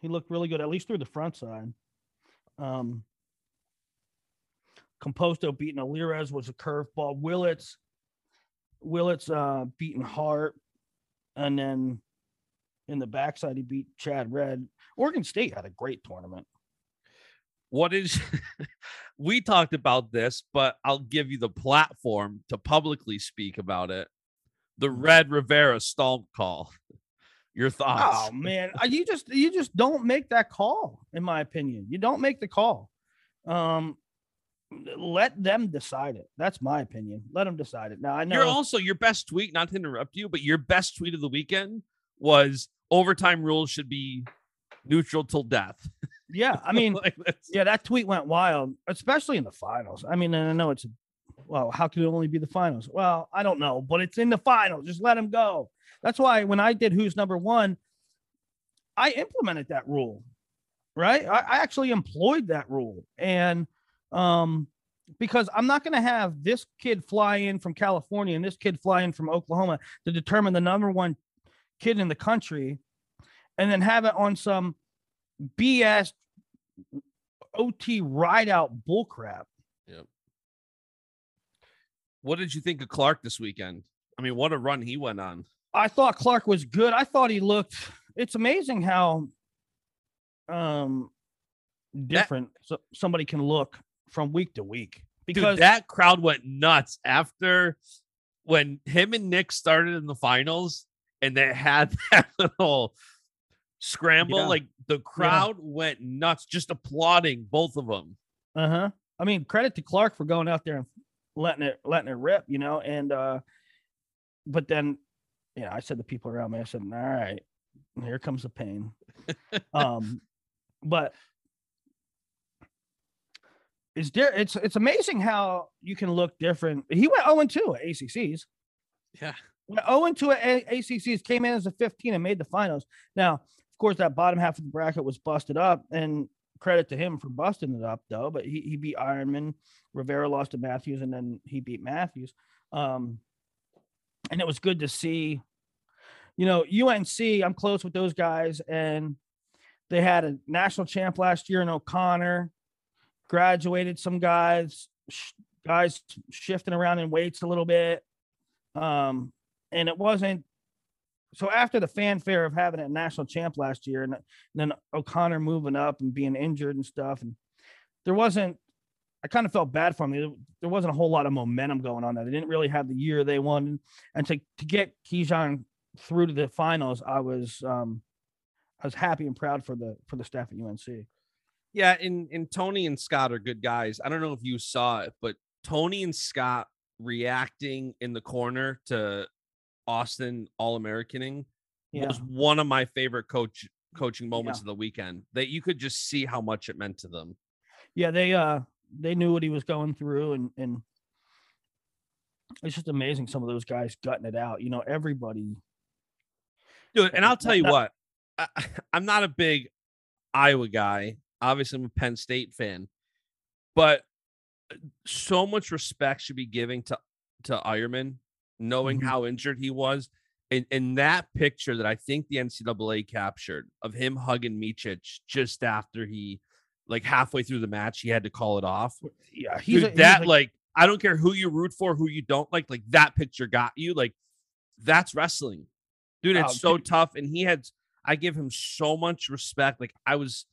He looked really good, at least through the front side. Um, Composto beating Alirez was a curveball. Willits, Willits uh, beating Hart, and then in the backside he beat Chad Red. Oregon State had a great tournament. what is we talked about this, but I'll give you the platform to publicly speak about it. The Mm. Red Rivera stall call. Your thoughts? Oh man, Uh, you just you just don't make that call, in my opinion. You don't make the call. Um, let them decide it. That's my opinion. Let them decide it. Now I know. You're also your best tweet, not to interrupt you, but your best tweet of the weekend was overtime rules should be neutral till death. yeah, I mean, Like, yeah, that tweet went wild, especially in the finals. I mean, and I know it's well, how can it only be the finals? Well, I don't know, but it's in the finals. Just let him go. That's why when I did who's number one, I implemented that rule, right? I, I actually employed that rule, and um, because I'm not going to have this kid fly in from California and this kid fly in from Oklahoma to determine the number one kid in the country, and then have it on some BS OT ride out bullcrap. what did you think of Clark this weekend? I mean, what a run he went on. I thought Clark was good. I thought he looked. It's amazing how um different so, somebody can look from week to week because Dude, that crowd went nuts after when him and Nick started in the finals and they had that little scramble. Yeah. Like the crowd went nuts, just applauding both of them. uh huh. I mean, credit to Clark for going out there and letting it letting it rip, you know. And uh but then, you know, I said to people around me, I said, "All right, here comes the pain." um, but it's there. It's it's amazing how you can look different. He went 0 2 at ACCs. Yeah. Went 0 2 at ACCs, came in as a 15 and made the finals. Now, of course, that bottom half of the bracket was busted up, and credit to him for busting it up, though. But he, he beat Eierman. Rivera lost to Matthews, and then he beat Matthews. Um, and it was good to see. You know, UNC. I'm close with those guys, and they had a national champ last year in O'Connor. Graduated some guys, sh- guys shifting around in weights a little bit. Um, and it wasn't so after the fanfare of having a national champ last year and, then O'Connor moving up and being injured and stuff, and there wasn't I kind of felt bad for him. There, wasn't a whole lot of momentum going on there. They didn't really have the year they wanted. And to, to get Kizhan through to the finals, I was um I was happy and proud for the for the staff at UNC. Yeah, and, and Tony and Scott are good guys. I don't know if you saw it, but Tony and Scott reacting in the corner to Austin All Americaning Yeah. was one of my favorite coach coaching moments Yeah. of the weekend. That you could just see how much it meant to them. yeah, they uh they knew what he was going through and and it's just amazing some of those guys gutting it out. You know, everybody Dude, and I'll tell you what, I, I'm not a big Iowa guy. Obviously, I'm a Penn State fan, but so much respect should be giving to to Eierman, knowing Mhm. how injured he was. And in that picture that I think the NCAA captured of him hugging Michic just after he, like halfway through the match, he had to call it off. yeah, he's Dude, a, he's that a- like I don't care who you root for, who you don't like, like that picture got you. Like That's wrestling. Dude, it's Oh, so dude. tough. And he had I give him so much respect. Like I was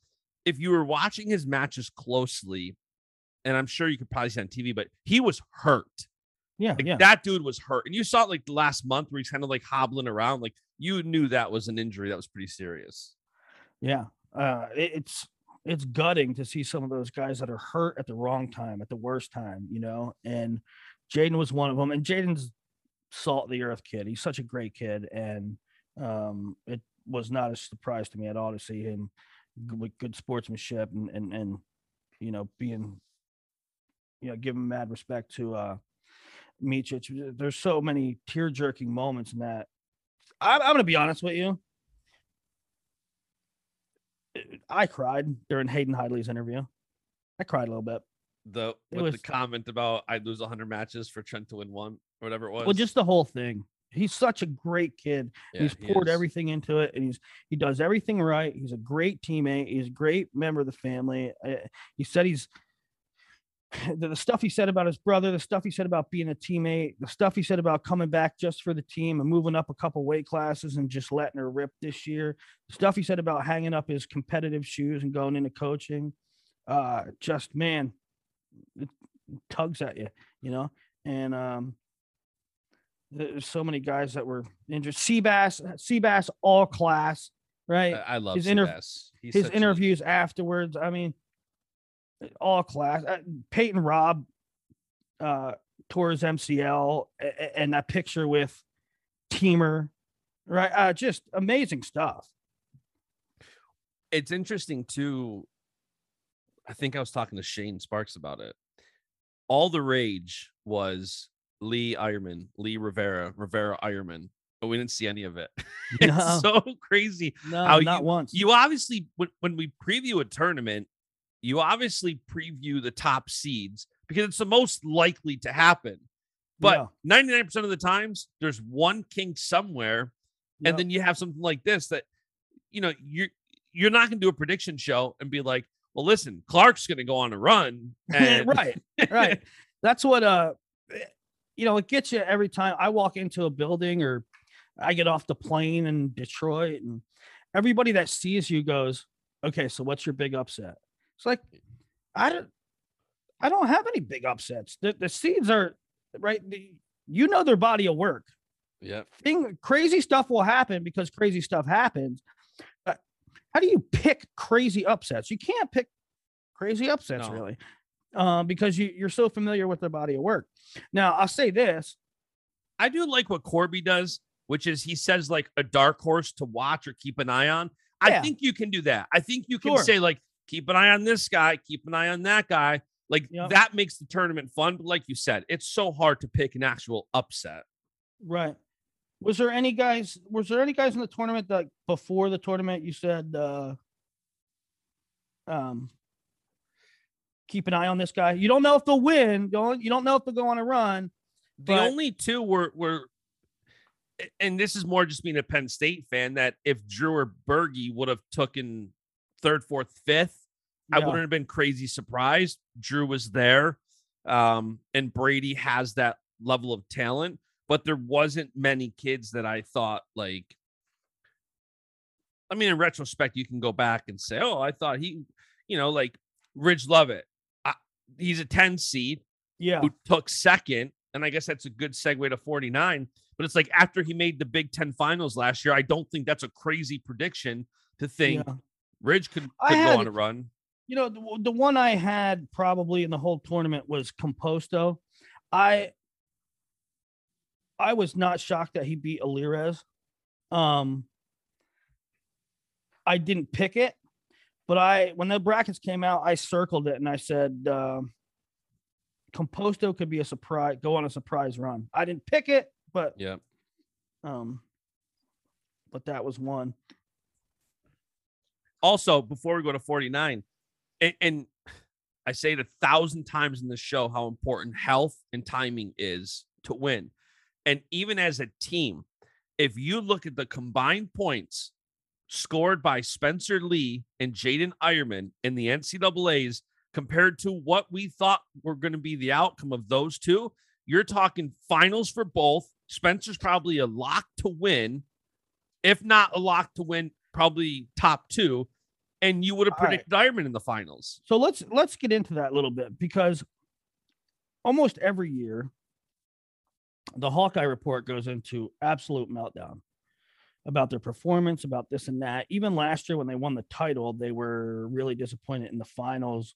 if you were watching his matches closely, and I'm sure you could probably see on TV, but he was hurt. Yeah, Like yeah. that dude was hurt. And you saw it like the last month where he's kind of like hobbling around. Like you knew that was an injury that was pretty serious. Yeah, uh, it- it's it's gutting to see some of those guys that are hurt at the wrong time, at the worst time, you know. And Jaydin was one of them. And Jaydin's salt the earth kid. He's such a great kid, and um, it was not a surprise to me at all to see him with good sportsmanship and and and you know being you know giving mad respect to uh Miocic. There's so many tear jerking moments in that. I'm, I'm gonna be honest with you. I cried during Hayden Hidlay's interview. I cried a little bit. The with was- the comment about I'd lose 100 matches for Trent to win one or whatever it was. Well, just the whole thing. He's such a great kid. Yeah, he's poured is. everything into it, and he's he does everything right. He's a great teammate. He's a great member of the family. Uh, he said he's the, the stuff he said about his brother, the stuff he said about being a teammate, the stuff he said about coming back just for the team and moving up a couple weight classes and just letting her rip this year. The stuff he said about hanging up his competitive shoes and going into coaching. Uh, just man, it tugs at you, you know. And um, there's so many guys that were injured. Seabass, Seabass, all class, right? I, I love his inter- his such a- interviews afterwards. I mean, all class. Uh, Peyton Robb uh, tore his MCL, and that picture with Teamer, right? Uh, just amazing stuff. it's interesting too. I think I was talking to Shane Sparks about it. All the rage was Lee Eierman, Lee Rivera, Rivera Eierman, but we didn't see any of it. it's No. so crazy. No, How not once. You obviously, when, when we preview a tournament, you obviously preview the top seeds because it's the most likely to happen. But Yeah. 99% of the times, there's one king somewhere Yeah. and then you have something like this that you know you're you're not going to do a prediction show and be like well listen clark's going to go on a run and right, right. That's what uh, eh, you know, it gets you every time I walk into a building or I get off the plane in Detroit, and everybody that sees you goes, "Okay, so what's your big upset?" It's like I don't, I don't have any big upsets. The the seeds are right. The, you know their body of work. yeah Thing crazy stuff will happen because crazy stuff happens. But how do you pick crazy upsets? You can't pick crazy upsets No. really, uh, because you you're so familiar with their body of work. Now I'll say this: i do like what corby does which is he says like a dark horse to watch or keep an eye on i think you can do that i think you can Sure. say like keep an eye on this guy keep an eye on that guy like Yep. that makes the tournament fun but like you said it's so hard to pick an actual upset right? Was there any guys? Was there any guys in the tournament that before the tournament you said, uh, um, keep an eye on this guy? You don't know if they'll win. You don't, you don't know if they'll go on a run. The only two were were, and this is more just being a Penn State fan that if Drew or Bergie would have taken third, fourth, fifth, I wouldn't have been crazy surprised. Drew was there, um, and Brady has that level of talent, but there wasn't many kids that I thought like. I mean, in retrospect, you can go back and say, "Oh, I thought he," you know, like Ridge Lovett. I, he's a ten seed Yeah. who took second. And I guess that's a good segue to 49. But it's like after he made the Big Ten finals last year, I don't think that's a crazy prediction to think yeah. Ridge could, I could had- go on a run. You know, the, the one I had probably in the whole tournament was Composto. I I was not shocked that he beat Alirez. Um I didn't pick it, but I when the brackets came out, I circled it and I said um Composto could be a surprise, go on a surprise run. I didn't pick it, but Yeah. um but that was one. Also, before we go to 49, and, and I say it a thousand times in the show how important health and timing is to win. And even as a team, if you look at the combined points scored by Spencer Lee and Jaydin Eierman in the NCAAs compared to what we thought were going to be the outcome of those two, you're talking finals for both Spencer's probably a lock to win, if not a lock to win, probably top two. And you would have predicted right. In the finals. So let's let's get into that a little bit because almost every year the Hawkeye report goes into absolute meltdown about their performance, about this and that. Even last year when they won the title, they were really disappointed in the finals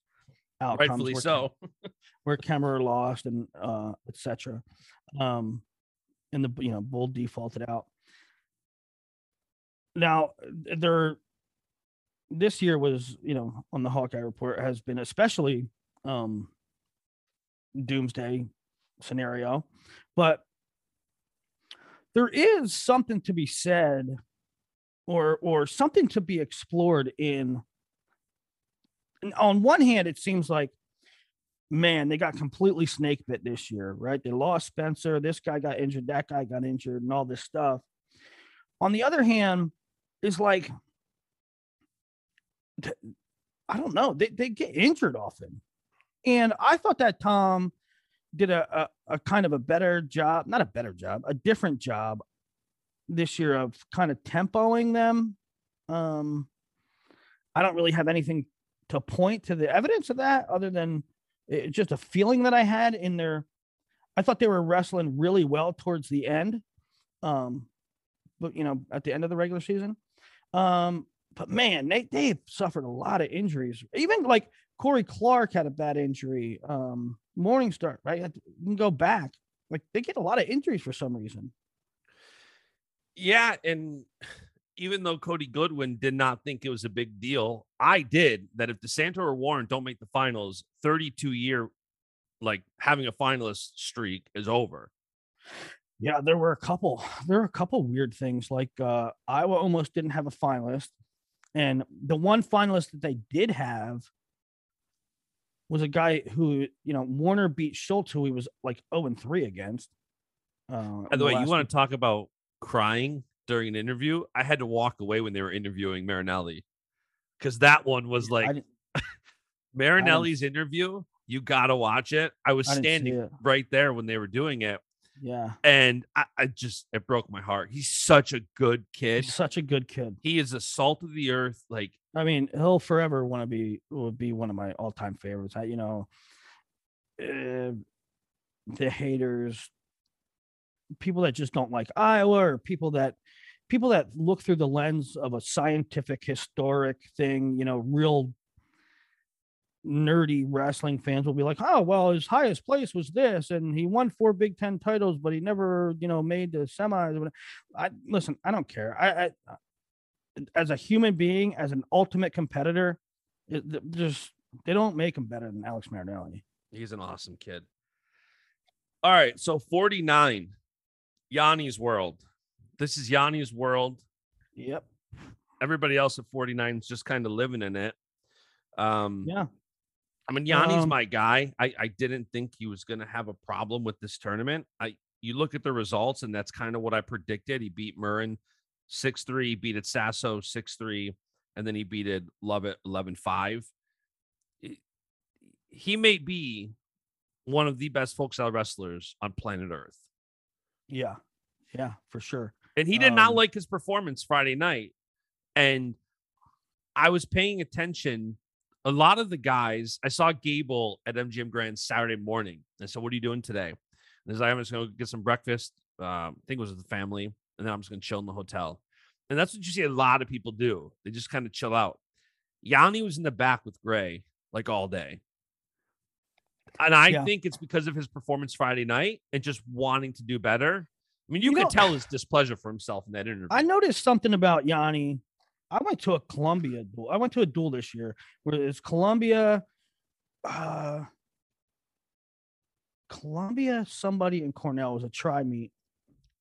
outcomes. Rightfully where, so. where Kemerer lost and uh etc. Um and the you know bull defaulted out. Now there this year was, you know, on the Hawkeye report has been especially um doomsday scenario. But there is something to be said or or something to be explored in on one hand it seems like man they got completely snake bit this year right they lost spencer this guy got injured that guy got injured and all this stuff on the other hand is like i don't know they, they get injured often and i thought that tom did a, a, a kind of a better job, not a better job, a different job this year of kind of tempoing them. Um, I don't really have anything to point to the evidence of that other than it, just a feeling that I had in their. I thought they were wrestling really well towards the end, um, but you know, at the end of the regular season. Um, but man, they they've suffered a lot of injuries. Even like Corey Clark had a bad injury. Um, Morningstar, right? You can go back. Like they get a lot of injuries for some reason. Yeah, and even though Cody Goodwin did not think it was a big deal, I did. That if DeSanto or Warren don't make the finals, 32 year like having a finalist streak is over. Yeah, there were a couple. There were a couple weird things. Like uh Iowa almost didn't have a finalist, and the one finalist that they did have was a guy who, you know, Warner beat Schultz, who he was like 0 and 3 against. Uh, By the way, you want to talk about crying during an interview? I had to walk away when they were interviewing Marinelli because that one was like Marinelli's interview. You got to watch it. I was standing right there when they were doing it. Yeah. And I, I, just it broke my heart. He's such a good kid. He's such a good kid. He is the salt of the earth. Like I mean, he'll forever want to be will be one of my all time favorites. I, you know, uh, the haters, people that just don't like Iowa, or people that people that look through the lens of a scientific, historic thing. You know, real nerdy wrestling fans will be like, oh, well, his highest place was this, and he won four Big Ten titles, but he never, you know, made the semis. I listen, I don't care. I, I as a human being, as an ultimate competitor, it, just they don't make him better than Alex Marinelli. He's an awesome kid. All right, so 49, Yianni's world. This is Yianni's world. Yep. Everybody else at 49 is just kind of living in it. Um, yeah. I mean, Yianni's um, my guy. I, I didn't think he was going to have a problem with this tournament. I you look at the results, and that's kind of what I predicted. He beat Murin 6 3, beat it Sasso 6 3, and then he beat it Lovett 11 5. He may be one of the best folk style wrestlers on planet Earth. Yeah. Yeah, for sure. And he did um, not like his performance Friday night. And I was paying attention a lot of the guys, I saw Gable at MGM Grand Saturday morning. And so, what are you doing today? And he's like, I'm just going to get some breakfast. Um, I think it was with the family. And then I'm just going to chill in the hotel. And that's what you see a lot of people do. They just kind of chill out. Yianni was in the back with Gray like all day. And I yeah. think it's because of his performance Friday night and just wanting to do better. I mean, you, you could know, tell his displeasure for himself in that interview. I noticed something about Yianni I went to a Columbia duel. I went to a duel this year where it's Columbia, uh, Columbia, somebody in Cornell was a try meet.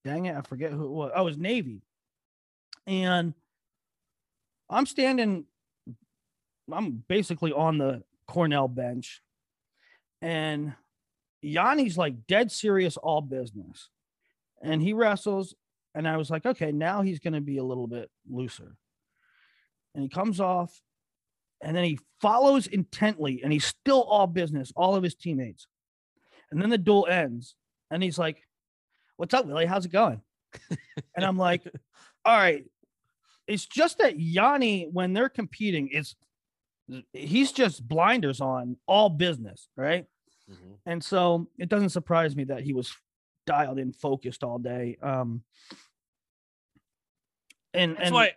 Dang it, I forget who it was. Oh, it was Navy. And I'm standing, I'm basically on the Cornell bench. And Yianni's like dead serious, all business. And he wrestles. And I was like, okay, now he's going to be a little bit looser and he comes off and then he follows intently and he's still all business, all of his teammates. And then the duel ends and he's like, What's up, Willie? How's it going? and I'm like, All right. It's just that Yianni, when they're competing, is he's just blinders on all business, right? Mm-hmm. And so it doesn't surprise me that he was dialed in, focused all day. Um, and That's and why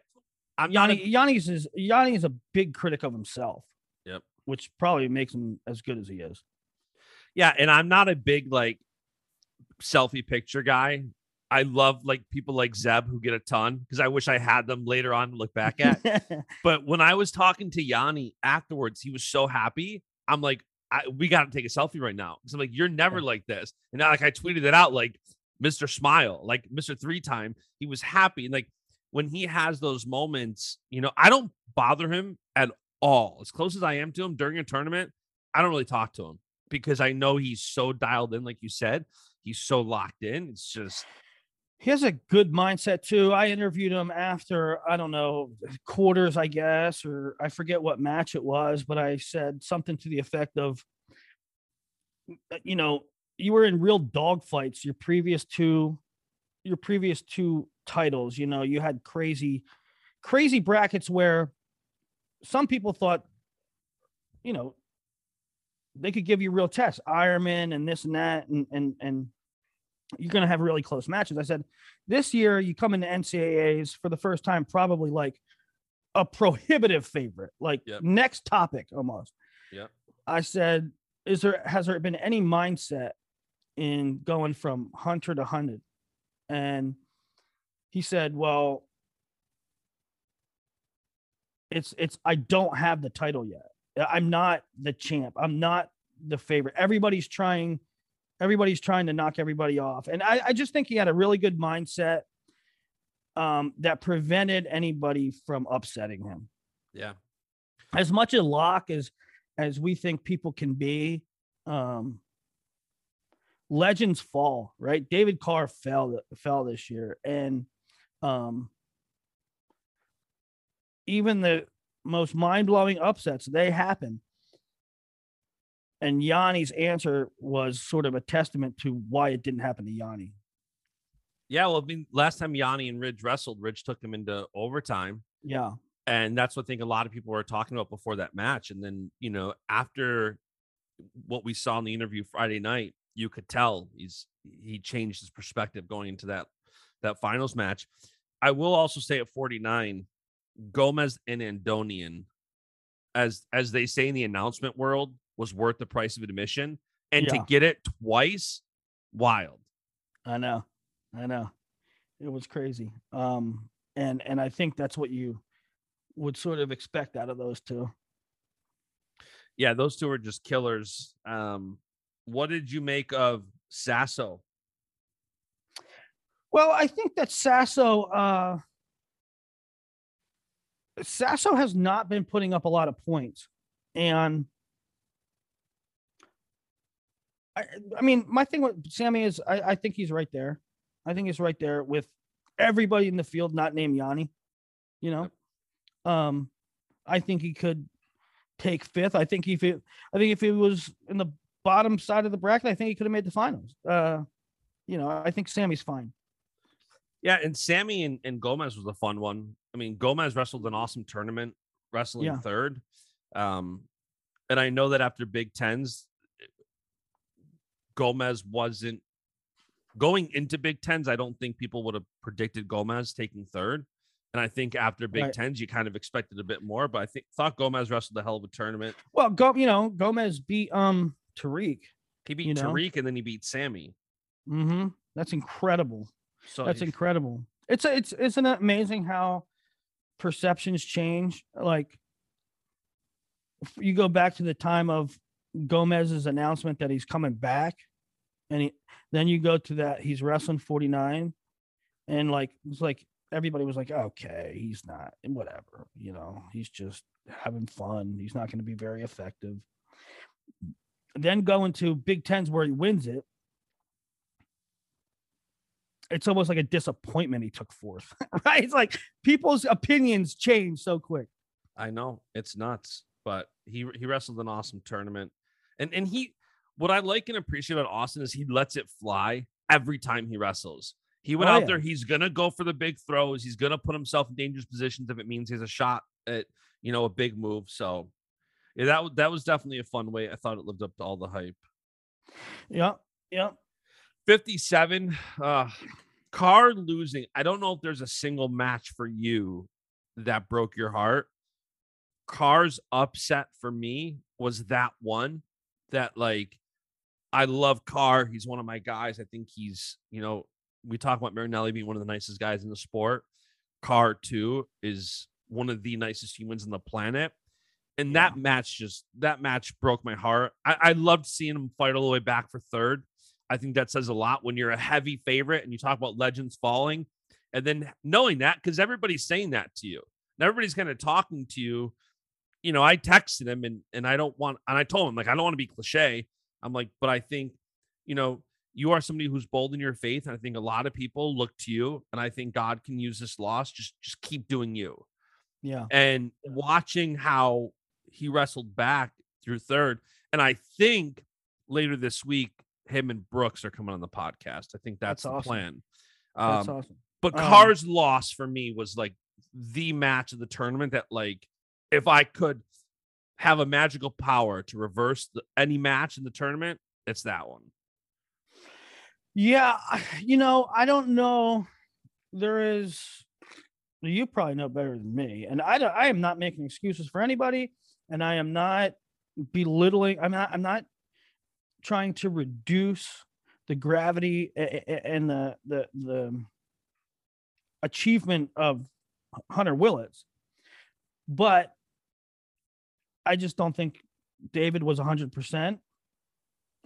I'm Yianni, Yianni's is Yianni's a big critic of himself. Yep. Which probably makes him as good as he is. Yeah, and I'm not a big like selfie picture guy. I love like people like Zeb who get a ton because I wish I had them later on to look back at. but when I was talking to Yianni afterwards, he was so happy. I'm like, I, we got to take a selfie right now. Because I'm like, you're never like this. And now, like, I tweeted it out like Mr. Smile, like Mr. Three Time. He was happy. And like when he has those moments, you know, I don't bother him at all. As close as I am to him during a tournament, I don't really talk to him because I know he's so dialed in, like you said. He's so locked in. It's just he has a good mindset too. I interviewed him after I don't know quarters, I guess, or I forget what match it was, but I said something to the effect of, uh, you know, you were in real dog fights. Your previous two, your previous two titles, you know, you had crazy, crazy brackets where some people thought, you know, they could give you real tests, Eierman and this and that, and and and you're going to have really close matches. I said, this year you come into NCAAs for the first time, probably like a prohibitive favorite, like yep. next topic almost. Yeah. I said, is there, has there been any mindset in going from hunter to hunted? And he said, well, it's, it's, I don't have the title yet. I'm not the champ. I'm not the favorite. Everybody's trying Everybody's trying to knock everybody off. And I, I just think he had a really good mindset um, that prevented anybody from upsetting him. Yeah. As much a lock as as we think people can be, um, legends fall, right? David Carr fell fell this year, and um, even the most mind blowing upsets they happen and Yianni's answer was sort of a testament to why it didn't happen to Yianni. Yeah, well, I mean, last time Yianni and Ridge wrestled, Ridge took him into overtime. Yeah. And that's what I think a lot of people were talking about before that match. And then, you know, after what we saw in the interview Friday night, you could tell he's he changed his perspective going into that that finals match. I will also say at 49, Gomez and Andonian, as as they say in the announcement world, was worth the price of admission. And yeah. to get it twice, wild. I know. I know. It was crazy. Um, and and I think that's what you would sort of expect out of those two. Yeah, those two are just killers. Um, what did you make of Sasso? Well, I think that Sasso uh Sasso has not been putting up a lot of points. And I, I mean, my thing with Sammy is I, I think he's right there. I think he's right there with everybody in the field not named Yianni. You know, um, I think he could take fifth. I think if it, I think if he was in the bottom side of the bracket, I think he could have made the finals. Uh, you know, I think Sammy's fine. Yeah, and Sammy and, and Gomez was a fun one. I mean, Gomez wrestled an awesome tournament, wrestling yeah. third. Um, and I know that after Big Tens, Gomez wasn't going into Big Tens. I don't think people would have predicted Gomez taking third. And I think after Big right. Tens, you kind of expected a bit more, but I think thought Gomez wrestled a hell of a tournament. Well, go, you know, Gomez beat um Tariq. He beat you know? Tariq and then he beat Sammy. Mm-hmm. That's incredible. So that's incredible. It's a, it's isn't it amazing how perceptions change? Like you go back to the time of Gomez's announcement that he's coming back and he, then you go to that he's wrestling 49 and like it's like everybody was like okay he's not whatever you know he's just having fun he's not going to be very effective then going to big tens where he wins it it's almost like a disappointment he took fourth right it's like people's opinions change so quick i know it's nuts but he he wrestled an awesome tournament and and he what I like and appreciate about Austin is he lets it fly. every time he wrestles. He went Oh, out yeah. there. He's gonna go for the big throws. He's gonna put himself in dangerous positions if it means he has a shot at you know a big move. So yeah, that was that was definitely a fun way. I thought it lived up to all the hype. Yeah, yeah. 57 uh Carr losing i don't know if there's a single match for you that broke your heart Carr's upset for me was that one that like i love Carr he's one of my guys i think he's you know we talk about marinelli being one of the nicest guys in the sport Carr too is one of the nicest humans on the planet and that match just that match broke my heart I, I loved seeing him fight all the way back for third I think that says a lot when you're a heavy favorite and you talk about legends falling, and then knowing that because everybody's saying that to you, and everybody's kind of talking to you. You know, I texted him and and I don't want, and I told him like I don't want to be cliche. I'm like, but I think, you know, you are somebody who's bold in your faith, and I think a lot of people look to you, and I think God can use this loss. Just just keep doing you. Yeah. And watching how he wrestled back through third, and I think later this week him and Brooks are coming on the podcast. I think that's, That's the awesome. plan. That's Um, awesome. but Um, Carr's loss for me was like the match of the tournament that like if I could have a magical power to reverse the, any match in the tournament, it's that one. Yeah, you know, I don't know. There is, you probably know better than me, and I don't, I am not making excuses for anybody, and I am not belittling. I'm not. I'm not trying to reduce the gravity and the the the achievement of Hunter Willits, but I just don't think David was 100%.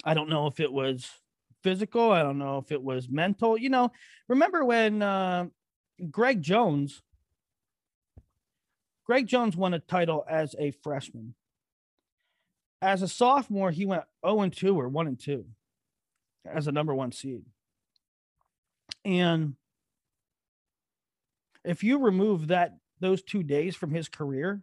I don't know if it was physical. I don't know if it was mental. You know, remember when uh, Greg Jones, Greg Jones won a title as a freshman. As a sophomore, he went 0 and 2 or 1 and 2 as a number one seed. And if you remove that those two days from his career,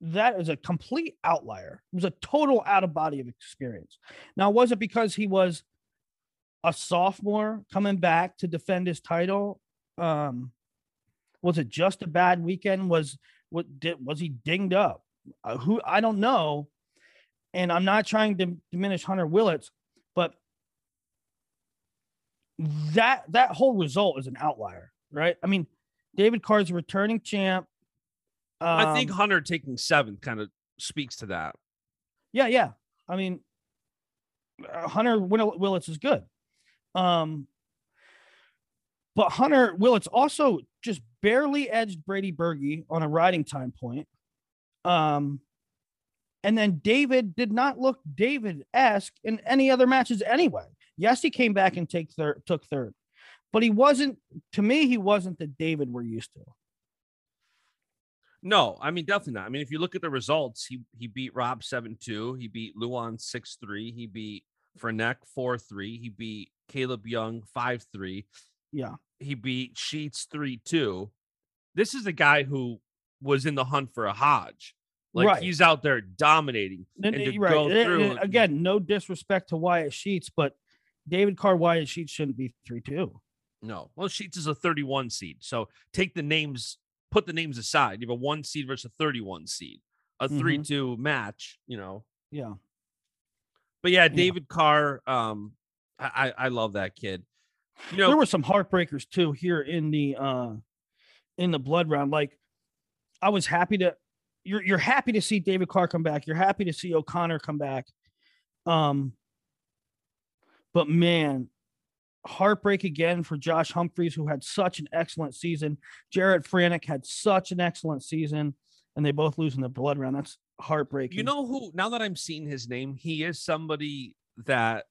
that is a complete outlier. It was a total out of body of experience. Now, was it because he was a sophomore coming back to defend his title? Um, was it just a bad weekend? Was what did was he dinged up? Uh, who I don't know, and I'm not trying to diminish Hunter Willits, but that that whole result is an outlier, right? I mean, David Carr's a returning champ. I think Um, Hunter taking seventh kind of speaks to that. Yeah, yeah. I mean, uh, Hunter Willits is good. Um, but Hunter Willits also just barely edged Brady Berge on a riding time point. Um, and then David did not look David esque in any other matches anyway. Yes, he came back and take third, took third, but he wasn't. To me, he wasn't the David we're used to. No, I mean definitely not. I mean, if you look at the results, he he beat Robb 7-2, he beat Luan 6-3, he beat Ferneck 4-3, he beat Caleb Young 5-3, Yeah, he beat Sheets 3-2. This is a guy who was in the hunt for a Hodge. Like Right. he's out there dominating. Then, and to right. go through eh, and- again, no disrespect to Wyatt Sheets, but David Carr Wyatt Sheets shouldn't be three two. No, well, Sheets is a 31 seed. So take the names, put the names aside. You have a one seed versus a 31 seed, a Mhm. 3 2 match, you know. Yeah, But yeah, David Carr, um, I I love that kid. You know, there were some heartbreakers too here in the uh in the blood round. Like, I was happy to you're you're happy to see David Carr come back. You're happy to see O'Connor come back. Um, but man, heartbreak again for Josh Humphreys, who had such an excellent season. Jared Franek had such an excellent season, and they both lose in the blood round. That's heartbreaking. you know who? Now that I'm seeing his name, he is somebody that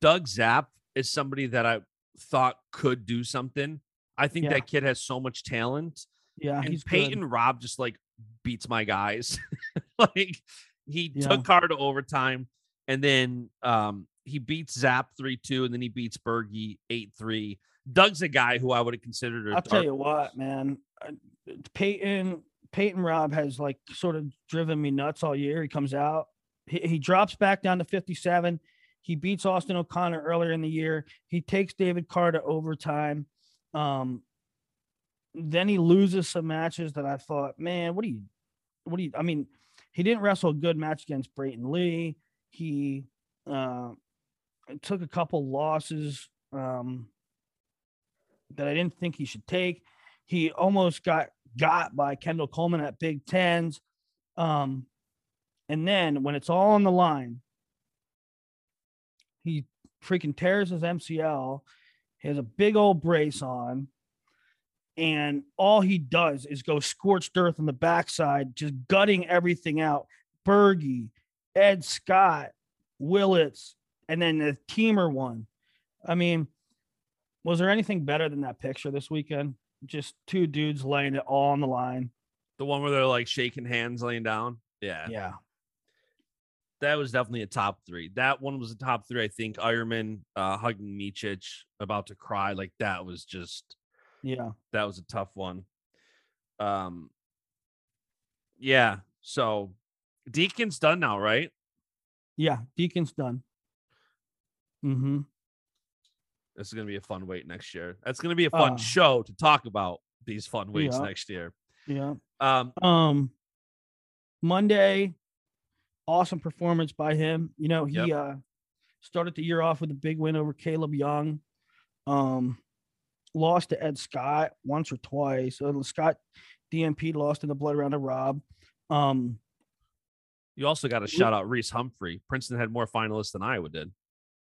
Doug Zapp is somebody that I thought could do something. I think Yeah. that kid has so much talent. yeah, and he's Peyton good. Robb just like beats my guys. like he Yeah. took Carr to overtime, and then um he beats Zap three two, and then he beats Bergie eight three. Doug's a guy who I would have considered. A I'll tell you what, man. uh, Peyton Peyton Robb has like sort of driven me nuts all year. He comes out, he, he drops back down to 57. He beats Austin O'Connor earlier in the year. He takes David Carr to overtime. Um, then he loses some matches that I thought, man, what do you, what do you? I mean, he didn't wrestle a good match against Brayton Lee. He uh, took a couple losses um, that I didn't think he should take. He almost got got by Kendall Coleman at Big Tens. Um, and then when it's all on the line, he freaking tears his MCL. He has a big old brace on. And all he does is go scorched earth on the backside, just gutting everything out. Berge, Ed Scott, Willits, and then the Teemer one. I mean, was there anything better than that picture this weekend? Just two dudes laying it all on the line. The one where they're like shaking hands, laying down. Yeah. Yeah. That was definitely a top three. That one was a top three. I think Ironman uh, hugging Micic, about to cry. Like that was just, Yeah. that was a tough one. Um, yeah. So Deakin's done now, right? Yeah. Deakin's done. Mm-hmm. This is gonna be a fun wait next year. That's gonna be a fun Uh, show to talk about these fun waits yeah. next year. Yeah. Um, Um Monday, awesome performance by him. You know, he Yep. uh started the year off with a big win over Caleb Young. Um lost to Ed Scott once or twice. So Scott DNP lost in the blood round to Robb. Um you also got to shout out Reese Humphrey. Princeton had more finalists than Iowa did.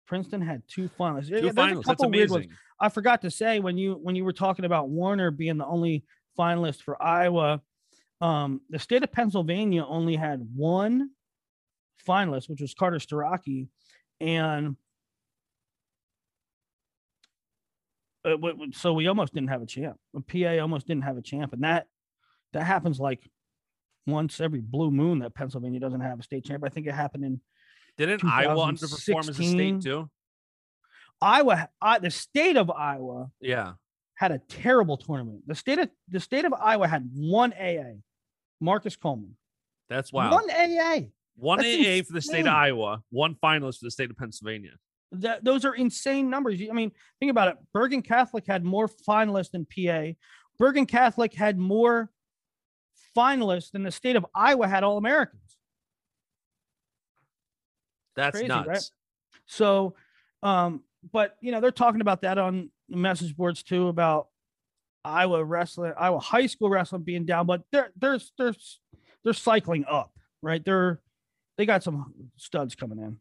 Princeton had two finalists. Two Yeah, finalists. That's amazing. I forgot to say when you when you were talking about Warner being the only finalist for Iowa, um, the state of Pennsylvania only had one finalist, which was Carter Starocci, and uh, so we almost didn't have a champ. A PA almost didn't have a champ, and that that happens like once every blue moon that Pennsylvania doesn't have a state champ. I think it happened in Didn't Iowa underperform as a state too? Iowa. I, the state of Iowa Yeah. had a terrible tournament. The state of the state of Iowa had one AA, Marcus Coleman. That's wild. One AA. One That's AA for the state of Iowa, one finalist for the state of Pennsylvania. That those are insane numbers. I mean, think about it. Bergen Catholic had more finalists than PA. Bergen Catholic had more finalists than the state of Iowa had All Americans. That's Crazy, nuts. right? So, um, but you know, they're talking about that on message boards too about Iowa wrestling, Iowa high school wrestling being down, but they're they're they're they're cycling up, right? They're they got some studs coming in.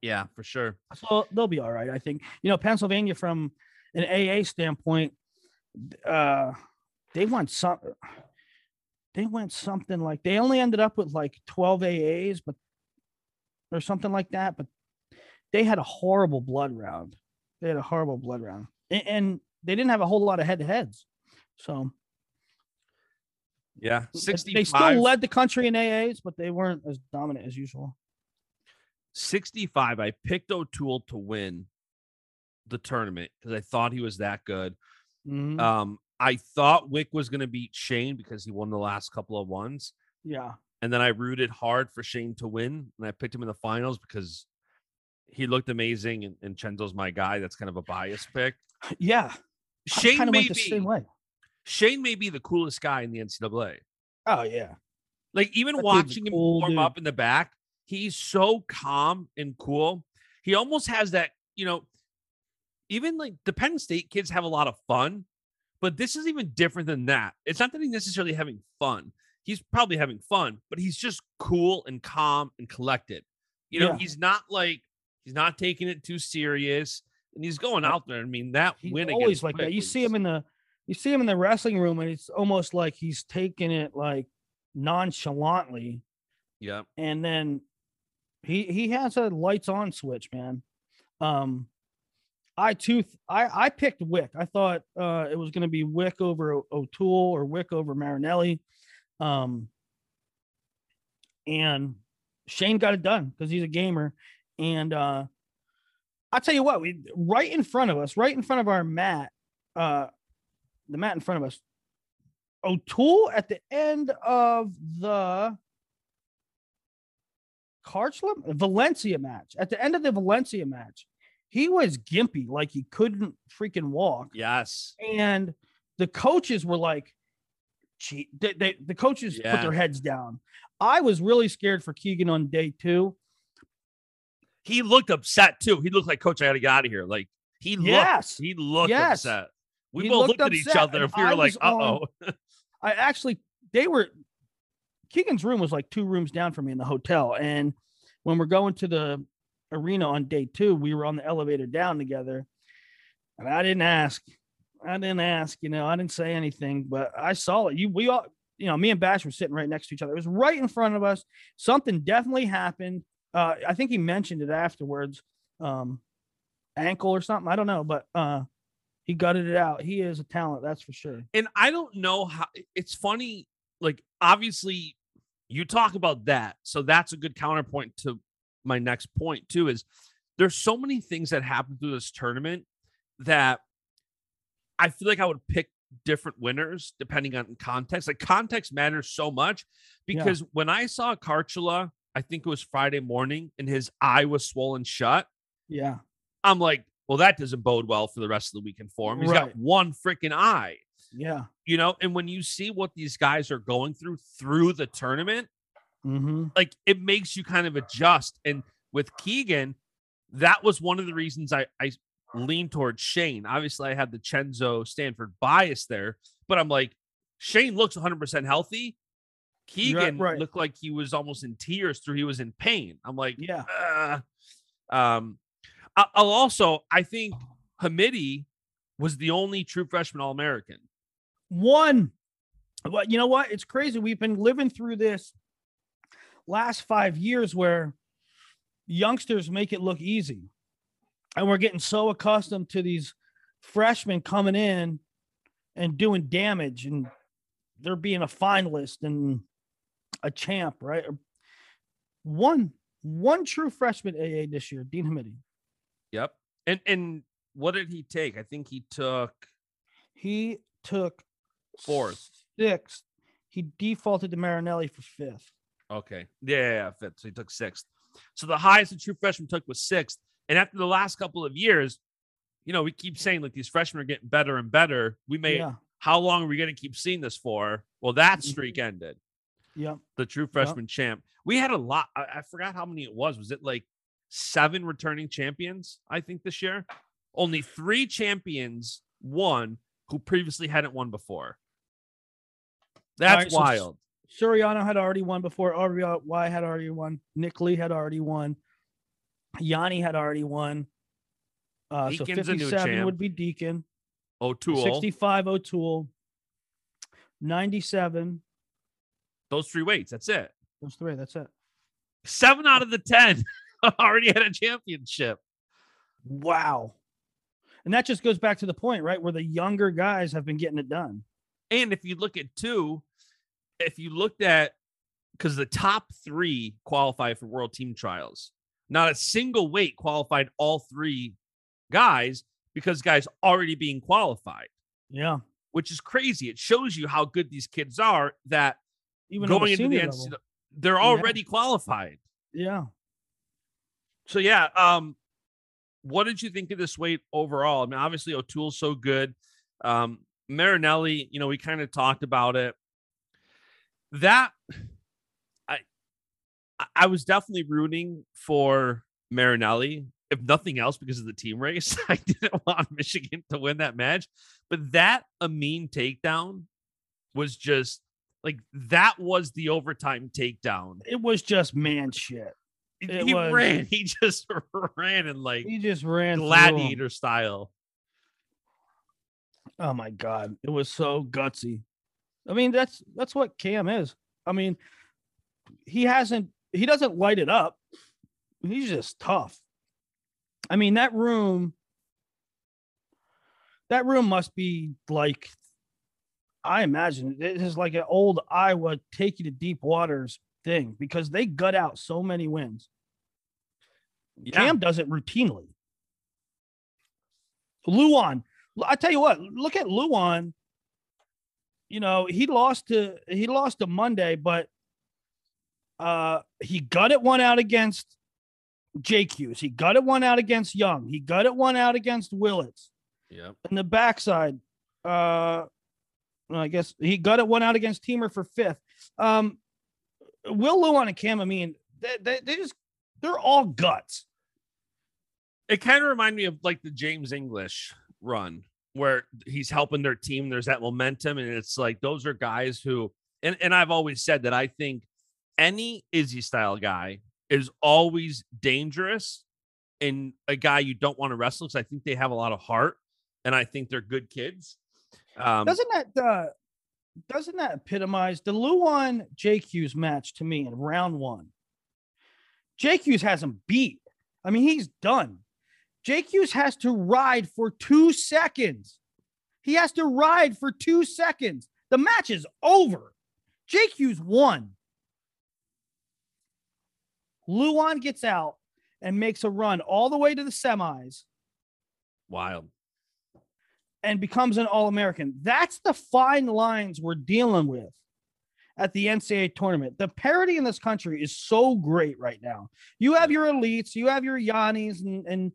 Yeah, for sure. So they'll be all right, I think. You know, Pennsylvania from an AA standpoint, uh they went some they went something like they only ended up with like 12 AAs, but or something like that, but they had a horrible blood round. They had a horrible blood round. And, and they didn't have a whole lot of head-to-heads. So Yeah. sixty. they still led the country in AAs, but they weren't as dominant as usual. 65. I picked O'Toole to win the tournament because I thought he was that good. Mhm. Um, I thought Wick was going to beat Shane because he won the last couple of ones. yeah. And then I rooted hard for Shane to win. And I picked him in the finals because he looked amazing. And, and Chenzo's my guy. That's kind of a bias pick. Yeah. Shane kind of may went the be same way. Shane may be the coolest guy in the NCAA. Oh yeah. Like even That watching him cool warm dude. up in the back, he's so calm and cool. He almost has that, you know, even like the Penn State kids have a lot of fun, but this is even different than that. It's not that he's necessarily having fun. He's probably having fun, but he's just cool and calm and collected. You know, Yeah. he's not like he's not taking it too serious, and he's going out there. I mean, that He's win always against like that. You see him in the you see him in the wrestling room, and it's almost like he's taking it like nonchalantly, yeah. and then he he has a lights on switch, man. Um, I too I I picked Wick. I thought uh it was going to be Wick over O- O'Toole or Wick over Marinelli, um, and Shane got it done because he's a gamer, and uh I'll tell you what, we right in front of us, right in front of our mat, uh, the mat in front of us, O'Toole at the end of the Kharchla Valencia match. At the end of the Valencia match, he was gimpy, like he couldn't freaking walk. Yes. And the coaches were like, they, they the coaches Yeah. put their heads down. I was really scared for Keegan on day two. He looked upset too. He looked like, Coach, I got to get out of here. Like he looked, Yes. he looked Yes. upset. We He both looked looked at each other. We were like, uh oh. I actually they were Keegan's room was like two rooms down from me in the hotel. And when we're going to the arena on day two, we were on the elevator down together. And I didn't ask. I didn't ask, you know, I didn't say anything, but I saw it. You we all you know, me and Bash were sitting right next to each other. It was right in front of us. Something definitely happened. Uh, I think he mentioned it afterwards. Um, ankle or something. I don't know, but uh he gutted it out. He is a talent, that's for sure. and I don't know how it's funny. Like, obviously, you talk about that. So that's a good counterpoint to my next point, too, is there's so many things that happen through this tournament that I feel like I would pick different winners depending on context. Like context matters so much Yeah. because when I saw Kharchla, I think it was Friday morning, and his eye was swollen shut. Yeah. I'm like, well, that doesn't bode well for the rest of the weekend for him. He's got one freaking eye Yeah. you know and when you see what these guys are going through through the tournament Mm-hmm. like it makes you kind of adjust and with keegan that was one of the reasons i i leaned towards shane obviously i had the chenzo stanford bias there but i'm like shane looks 100% healthy keegan right. looked like he was almost in tears through he was in pain i'm like Yeah. uh, um i'll also i think hamiti was the only true freshman all-american One. Well, you know what? It's crazy. We've been living through this last five years where youngsters make it look easy. And we're getting so accustomed to these freshmen coming in and doing damage and they're being a finalist and a champ, right? One one true freshman AA this year, Dean Hamiti. Yep. And and what did he take? I think he took He took Fourth. sixth. He defaulted to Marinelli for fifth. okay. Yeah, yeah, yeah, fifth. So he took sixth. So the highest a true freshman took was sixth. And after the last couple of years, you know, we keep saying like these freshmen are getting better and better. We may Yeah. how long are we going to keep seeing this for? Well, that Mhm. streak ended. Yep. The true freshman champ. We had a lot. I, I forgot how many it was. Was it like seven returning champions? I think this year. Only three champions won who previously hadn't won before. That's right, so wild. Suriano had already won before. RBY had already won. Nick Lee had already won. Yianni had already won. Uh, so Deakin's a new 57 would be Deakin. O'Toole. 65 O'Toole. 97. Those three weights. That's it. Those three. That's it. Seven out of the ten already had a championship. Wow. And that just goes back to the point, right? Where the younger guys have been getting it done. And if you look at two, if you looked at because the top three qualify for world team trials, not a single weight qualified all three guys because guys already being qualified, Yeah. which is crazy. It shows you how good these kids are that Even going into the NCAA, level. they're already qualified. Yeah. So yeah, um, what did you think of this weight overall? I mean, obviously O'Toole's so good. Um, Marinelli, you know, we kind of talked about it. That I I- was definitely rooting for Marinelli, if nothing else, because of the team race. I didn't want Michigan to win that match, but that Amine takedown was just like that was the overtime takedown. It was just man shit. It he was- ran. He just ran and like He just ran gladiator style. Oh my god, it was so gutsy. I mean, that's that's what Cam is. I mean, he hasn't he doesn't light it up. He's just tough. I mean, that room that room must be like I imagine it is like an old Iowa take you to deep waters thing because they gut out so many wins. Yeah. Cam does it routinely. Lewan, I tell you what, look at Lewan. You know, he lost to he lost to Monday, but Uh, he gutted one out against Jake Hughes. He gutted one out against Young. He gutted one out against Willits. Yeah. In the backside, uh, I guess he gutted one out against Teemer for fifth. Um, Will Lewan and Cam, I mean, they, they, they just they're all guts. It kind of reminded me of like the James English run where he's helping their team. There's that momentum, and it's like those are guys who, and, and I've always said that I think any Izzy style guy is always dangerous and a guy you don't want to wrestle because I think they have a lot of heart and I think they're good kids. Um, doesn't that uh, doesn't that epitomize the Lewan JQ's match to me in round one? JQ's has him beat. I mean, he's done. JQ's has to ride for two seconds. He has to ride for two seconds. The match is over. JQ's won. Lewan gets out and makes a run all the way to the semis. Wild. And becomes an All American. That's the fine lines we're dealing with at the NCAA tournament. The parity in this country is so great right now. You have your elites, you have your Yiannis and and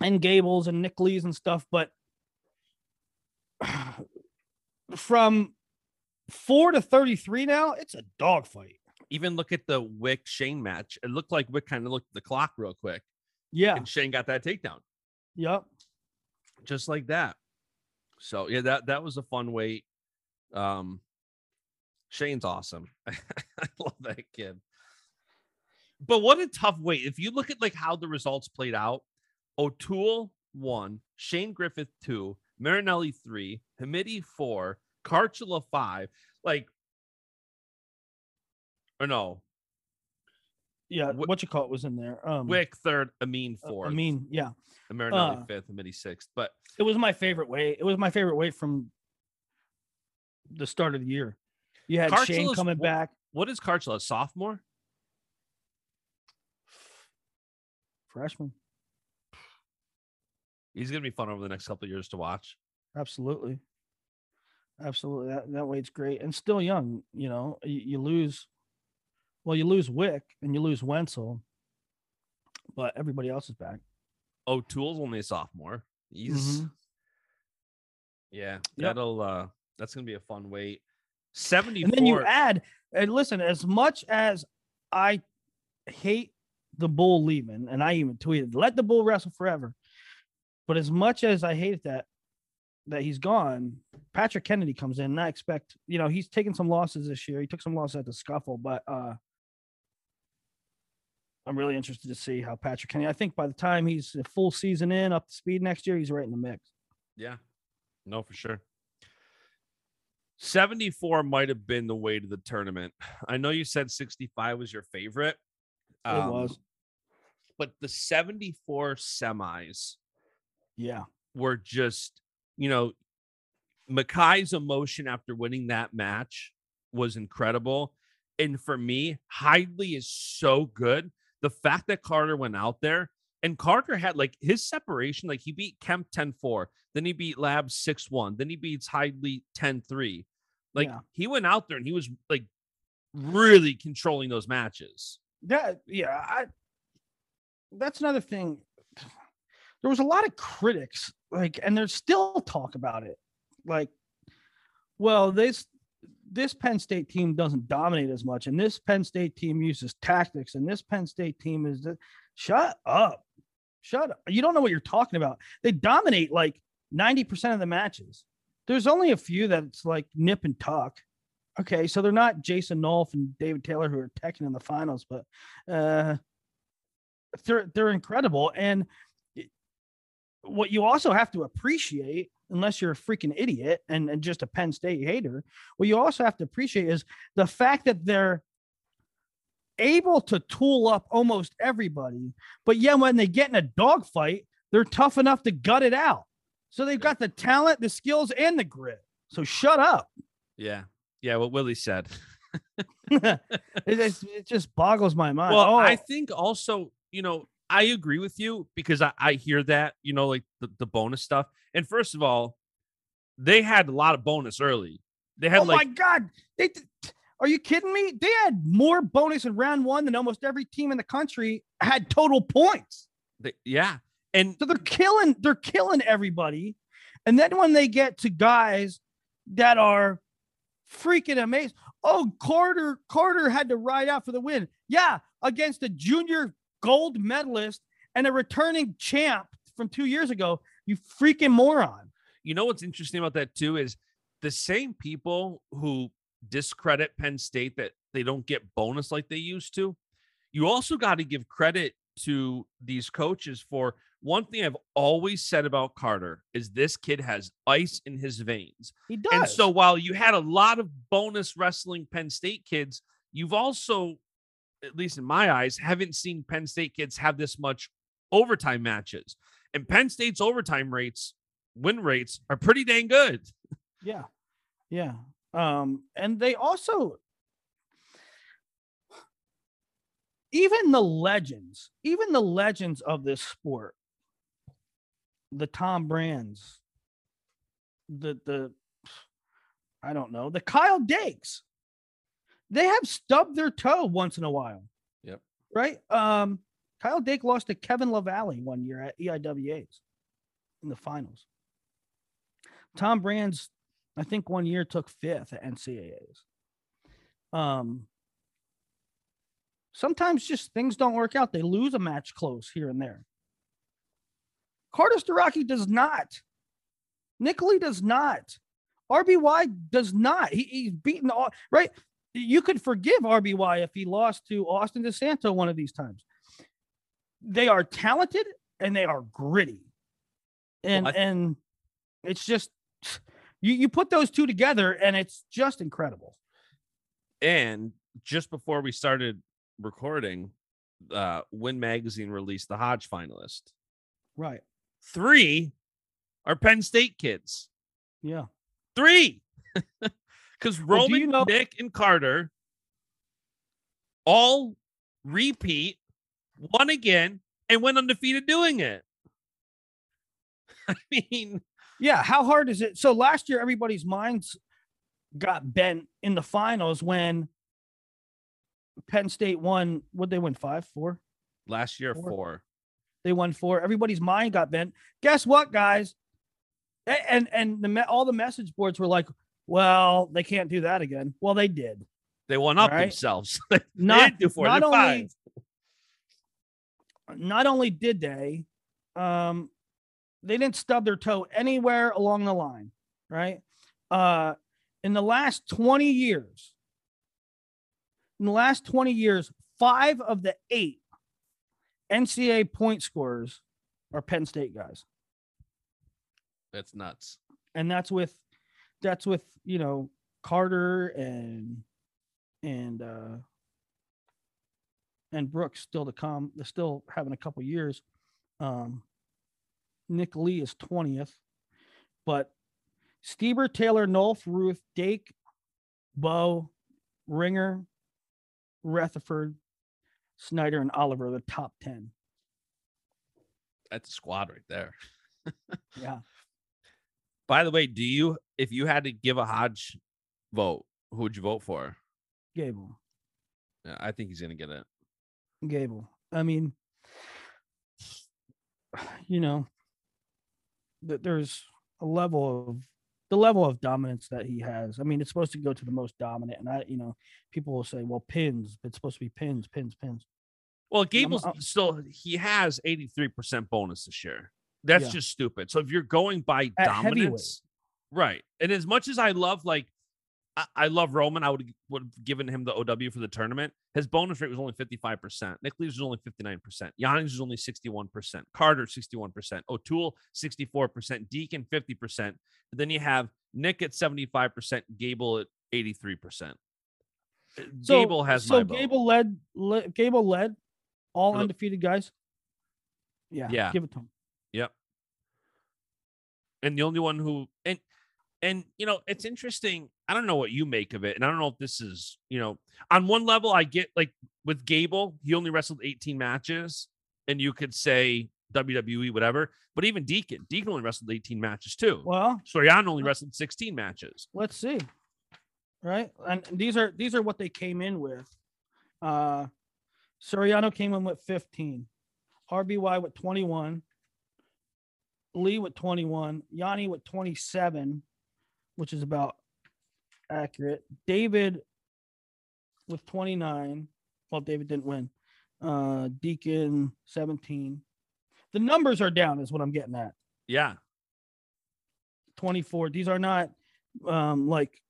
and Gables and Nick Lees and stuff, but from four to 33 now, it's a dogfight. Even look at the Wick Shane match. It looked like Wick kind of looked at the clock real quick. Yeah. And Shane got that takedown. Yep. Just like that. So yeah, that that was a fun wait. Um Shane's awesome. I love that kid. But what a tough wait. If you look at like how the results played out, O'Toole one, Shane Griffith two, Marinelli three, Hamiti four, Kharchla five. Like, or no. Yeah, what you call it was in there. Um, Wick third, Amine uh, fourth. I mean, yeah. And Marinelli uh, fifth, Hamiti sixth. But it was my favorite way. It was my favorite way from the start of the year. You had Shane coming back. What is Kharchla? Sophomore? Freshman. He's gonna be fun over the next couple years to watch. Absolutely, absolutely. That that way it's great and still young. You know, you, you lose. Well, you lose Wick and you lose Wenzel, but everybody else is back. O'Toole's only a sophomore. He's mm-hmm. yeah, that'll yep. uh that's gonna be a fun wait. 74. And then you add, and listen, as much as I hate the bull leaving, and I even tweeted, let the bull wrestle forever. But as much as I hate that that he's gone, Patrick Kennedy comes in, and I expect, you know, he's taken some losses this year. He took some losses at the scuffle, but uh I'm really interested to see how Patrick Kennedy. I think by the time he's a full season in, up to speed next year, he's right in the mix. Yeah, no, for sure. 74 might have been the way to the tournament. I know you said 65 was your favorite. Um, it was. But the 74 semis yeah. Were just, you know, Mekhi's emotion after winning that match was incredible. And for me, Hidlay is so good. The fact that Carter went out there and Carter had like his separation, like he beat Kemp 10 4, then he beat Lab 6 1, then he beats Hidlay 10 3. Like yeah. he went out there and he was like really controlling those matches. That, yeah, I, that's another thing there was a lot of critics like and there's still talk about it like well this this penn state team doesn't dominate as much and this penn state team uses tactics and this penn state team is shut up. Shut up. You don't know what you're talking about. They dominate like 90% of the matches. There's only a few that's like nip and tuck. Okay so they're not jason nolf and david taylor who are teching in the finals but uh they're they're incredible. And what you also have to appreciate, unless you're a freaking idiot and, and just a Penn State hater, what you also have to appreciate is the fact that they're able to tool up almost everybody, but yet when they get in a dogfight, they're tough enough to gut it out. So they've got the talent, the skills, and the grit. So shut up. Yeah. Yeah. What Willie said. it, it, just boggles my mind. Well, oh. I think also, you know, I agree with you because I, I hear that, you know, like the, the bonus stuff. And first of all, they had a lot of bonus early. They had oh like oh like my god. They Are you kidding me? They had more bonus in round one than almost every team in the country had total points. They, yeah. And so they're killing, they're killing everybody. And then when they get to guys that are freaking amazing. Oh, Carter, Carter had to ride out for the win. Yeah, against a junior gold medalist and a returning champ from two years ago. You freaking moron. You know what's interesting about that too is the same people who discredit Penn State that they don't get bonus like they used to. You also got to give credit to these coaches for one thing I've always said about Carter is this kid has ice in his veins. He does. And so while you had a lot of bonus wrestling Penn State kids, you've also, at least in my eyes, haven't seen Penn State kids have this much overtime matches. And Penn State's overtime rates, win rates are pretty dang good. Yeah. Yeah. Um, and they also even the legends, even the legends of this sport the Tom Brands, the the I don't know, the Kyle Dakes. They have stubbed their toe once in a while. Yep. Right? Um Kyle Dake lost to Kevin LaValle one year at EIWAs in the finals. Tom Brands, I think one year took fifth at NCAAs. Um sometimes just things don't work out. They lose a match close here and there. Carter Starocci does not. Nick Lee does not. RBY does not. He, he's beaten all right. You could forgive RBY if he lost to Austin DeSanto one of these times. They are talented and they are gritty. And well, and it's just you, you put those two together and it's just incredible. And just before we started recording, uh Win Magazine released the Hodge finalist. Right. Three are Penn State kids. Yeah. Three. Because well, Roman, you know- Nick, and Carter all repeat, won again, and went undefeated doing it. I mean, yeah, how hard is it? So last year, everybody's minds got bent in the finals when Penn State won. What they win? Five, four. Last year, four. four. They won four. Everybody's mind got bent. Guess what, guys? And and the all the message boards were like, "Well, they can't do that again." Well, they did. They won up right? themselves. not do four. Not only, not only did they, um, they didn't stub their toe anywhere along the line. Right. Uh, in the last twenty years, in the last twenty years, five of the eight NCAA point scorers are Penn State guys. That's nuts. And that's with that's with, you know, Carter and and uh and Brooks still to come. They're still having a couple years. Um Nick Lee is 20th, but Stieber, Taylor, Nolf, Ruth, Dake, Bo, Ringer, Rutherford, Snyder and Oliver are the top 10. That's a squad right there. yeah. By the way, do you, if you had to give a Hodge vote, who would you vote for? Gable. Yeah, I think he's going to get it. Gable. I mean, you know, that there's a level of the level of dominance that he has. I mean, it's supposed to go to the most dominant, and I, you know, people will say, "Well, pins." It's supposed to be pins, pins, pins. Well, Gable's still he has eighty three percent bonus this year. That's yeah. just stupid. So if you're going by At dominance, right? And as much as I love like I, I love Roman, I would would have given him the OW for the tournament. His bonus rate was only 55%. Nick Lee's was only 59%. Yianni's was only 61%. Carter, 61%. O'Toole, 64%. Deakin, 50%. And then you have Nick at 75%, Gable at 83%. Uh, so, Gable has so Gable led, led, Gable led all undefeated guys. Yeah, yeah. Give it to him. And the only one who and and you know it's interesting i don't know what you make of it and i don't know if this is you know on one level i get like with gable he only wrestled 18 matches and you could say wwe whatever but even deakin deakin only wrestled 18 matches too well suriano only wrestled 16 matches let's see right? And these are these are what they came in with. Uh Suriano came in with 15, RBY with 21, Lee with 21, Yianni with 27, which is about accurate. David with 29. Well, David didn't win. Uh Deakin 17. The numbers are down, is what I'm getting at. Yeah. 24. These are not um like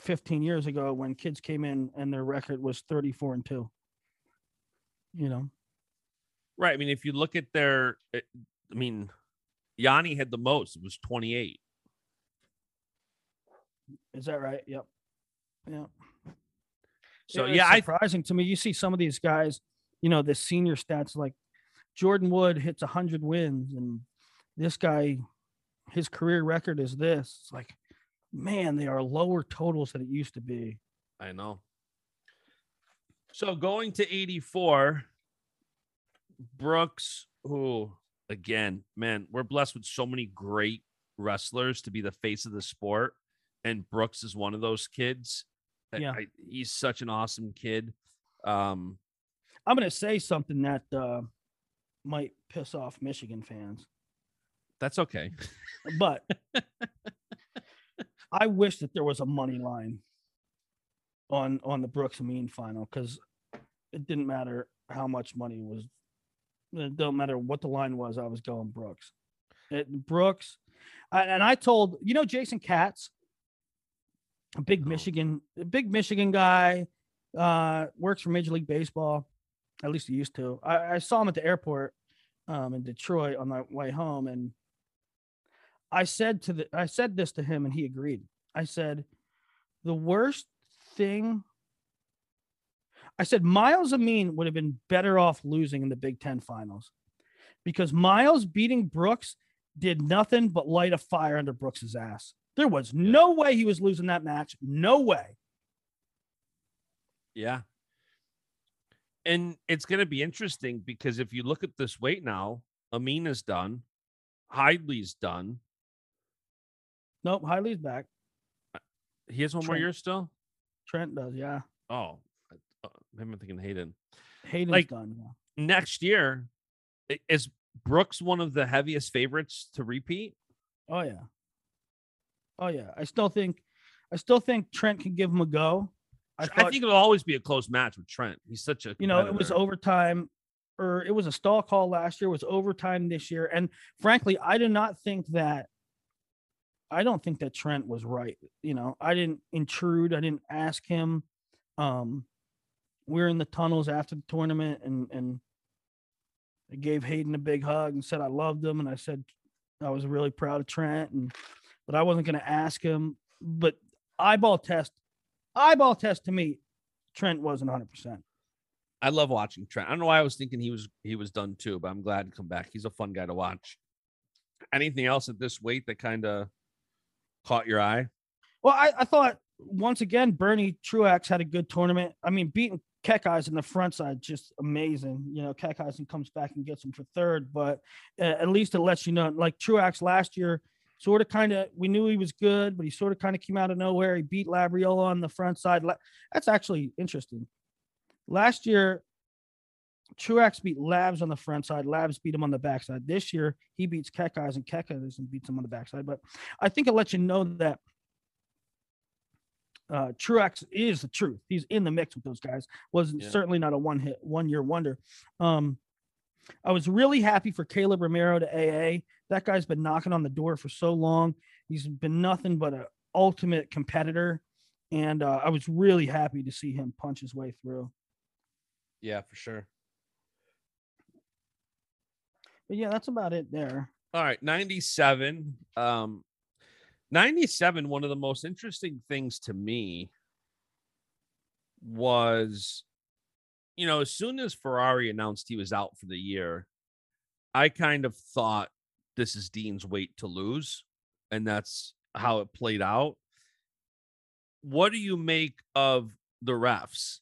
15 years ago when kids came in and their record was 34 and 2. You know. Right. I mean, if you look at their, I mean, Yianni had the most. It was 28. Is that right? Yep. Yeah. So It- yeah, it's I surprising to me. You see some of these guys, you know, the senior stats like Jordan Wood hits 100 wins and this guy his career record is this. It's like man, they are lower totals than it used to be. I know. So going to 84, Brooks, who again, man, we're blessed with so many great wrestlers to be the face of the sport. And Brooks is one of those kids. Yeah. I- he's such an awesome kid. Um, I'm going to say something that uh, might piss off Michigan fans, that's okay. but I wish that there was a money line on on the Brooks Mean final because it didn't matter how much money was. It don't matter what the line was. I was going Brooks. It, Brooks, I- and I told you know Jason Katz, a big No. Michigan, a big Michigan guy, uh, works for Major League Baseball. At least he used to. I, I saw him at the airport um, in Detroit on my way home, and I said to the I said this to him, and he agreed. I said, the worst thing. I said Myles Amine would have been better off losing in the Big Ten finals because Miles beating Brooks did nothing but light a fire under Brooks's ass. There was no way he was losing that match. No way. Yeah. And it's going to be interesting because if you look at this weight now, Amine is done, Hidlay's done. Nope. Hidlay's back. He has one more year still. Trent does. Yeah. Oh, uh, maybe I'm thinking Hayden. Hayden's Like- done. Yeah. Next year, is Brooks one of the heaviest favorites to repeat? Oh yeah. Oh yeah. I still think, I still think Trent can give him a go. I, I, thought, think it'll always be a close match with Trent. He's such a you know, it was overtime, or it was a stall call last year. It was overtime this year, and frankly, I do not think that. I don't think that Trent was right. You know, I didn't intrude. I didn't ask him. Um, we are in the tunnels after the tournament, and and I gave Hayden a big hug and said I loved him, and I said I was really proud of Trent, and but I wasn't going to ask him. But eyeball test, eyeball test to me, Trent wasn't 100. percent I love watching Trent. I don't know why I was thinking he was he was done too, but I'm glad to come back. He's a fun guy to watch. Anything else at this weight that kind of caught your eye? Well, I, I thought once again Bernie Truax had a good tournament. I mean, beating Kekais in the front side just amazing. You know, and comes back and gets him for third, but uh, at least it lets you know. Like Truax last year, sort of kind of we knew he was good, but he sort of kind of came out of nowhere. He beat Labriola on the front side. That's actually interesting. Last year, Truax beat Labs on the front side. Labs beat him on the backside. This year, he beats Kekais and Kekais and beats him on the backside. But I think it lets you know that uh, Truax is the truth. He's in the mix with those guys. Was Yeah. certainly not a one hit, one year wonder. Um, I was really happy for Caleb Romero to AA. That guy's been knocking on the door for so long. He's been nothing but an ultimate competitor, and uh, I was really happy to see him punch his way through. Yeah, for sure. But yeah, that's about it there. All right, 97. Um 97 one of the most interesting things to me was you know, as soon as Ferrari announced he was out for the year, I kind of thought this is Dean's weight to lose and that's how it played out. What do you make of the refs?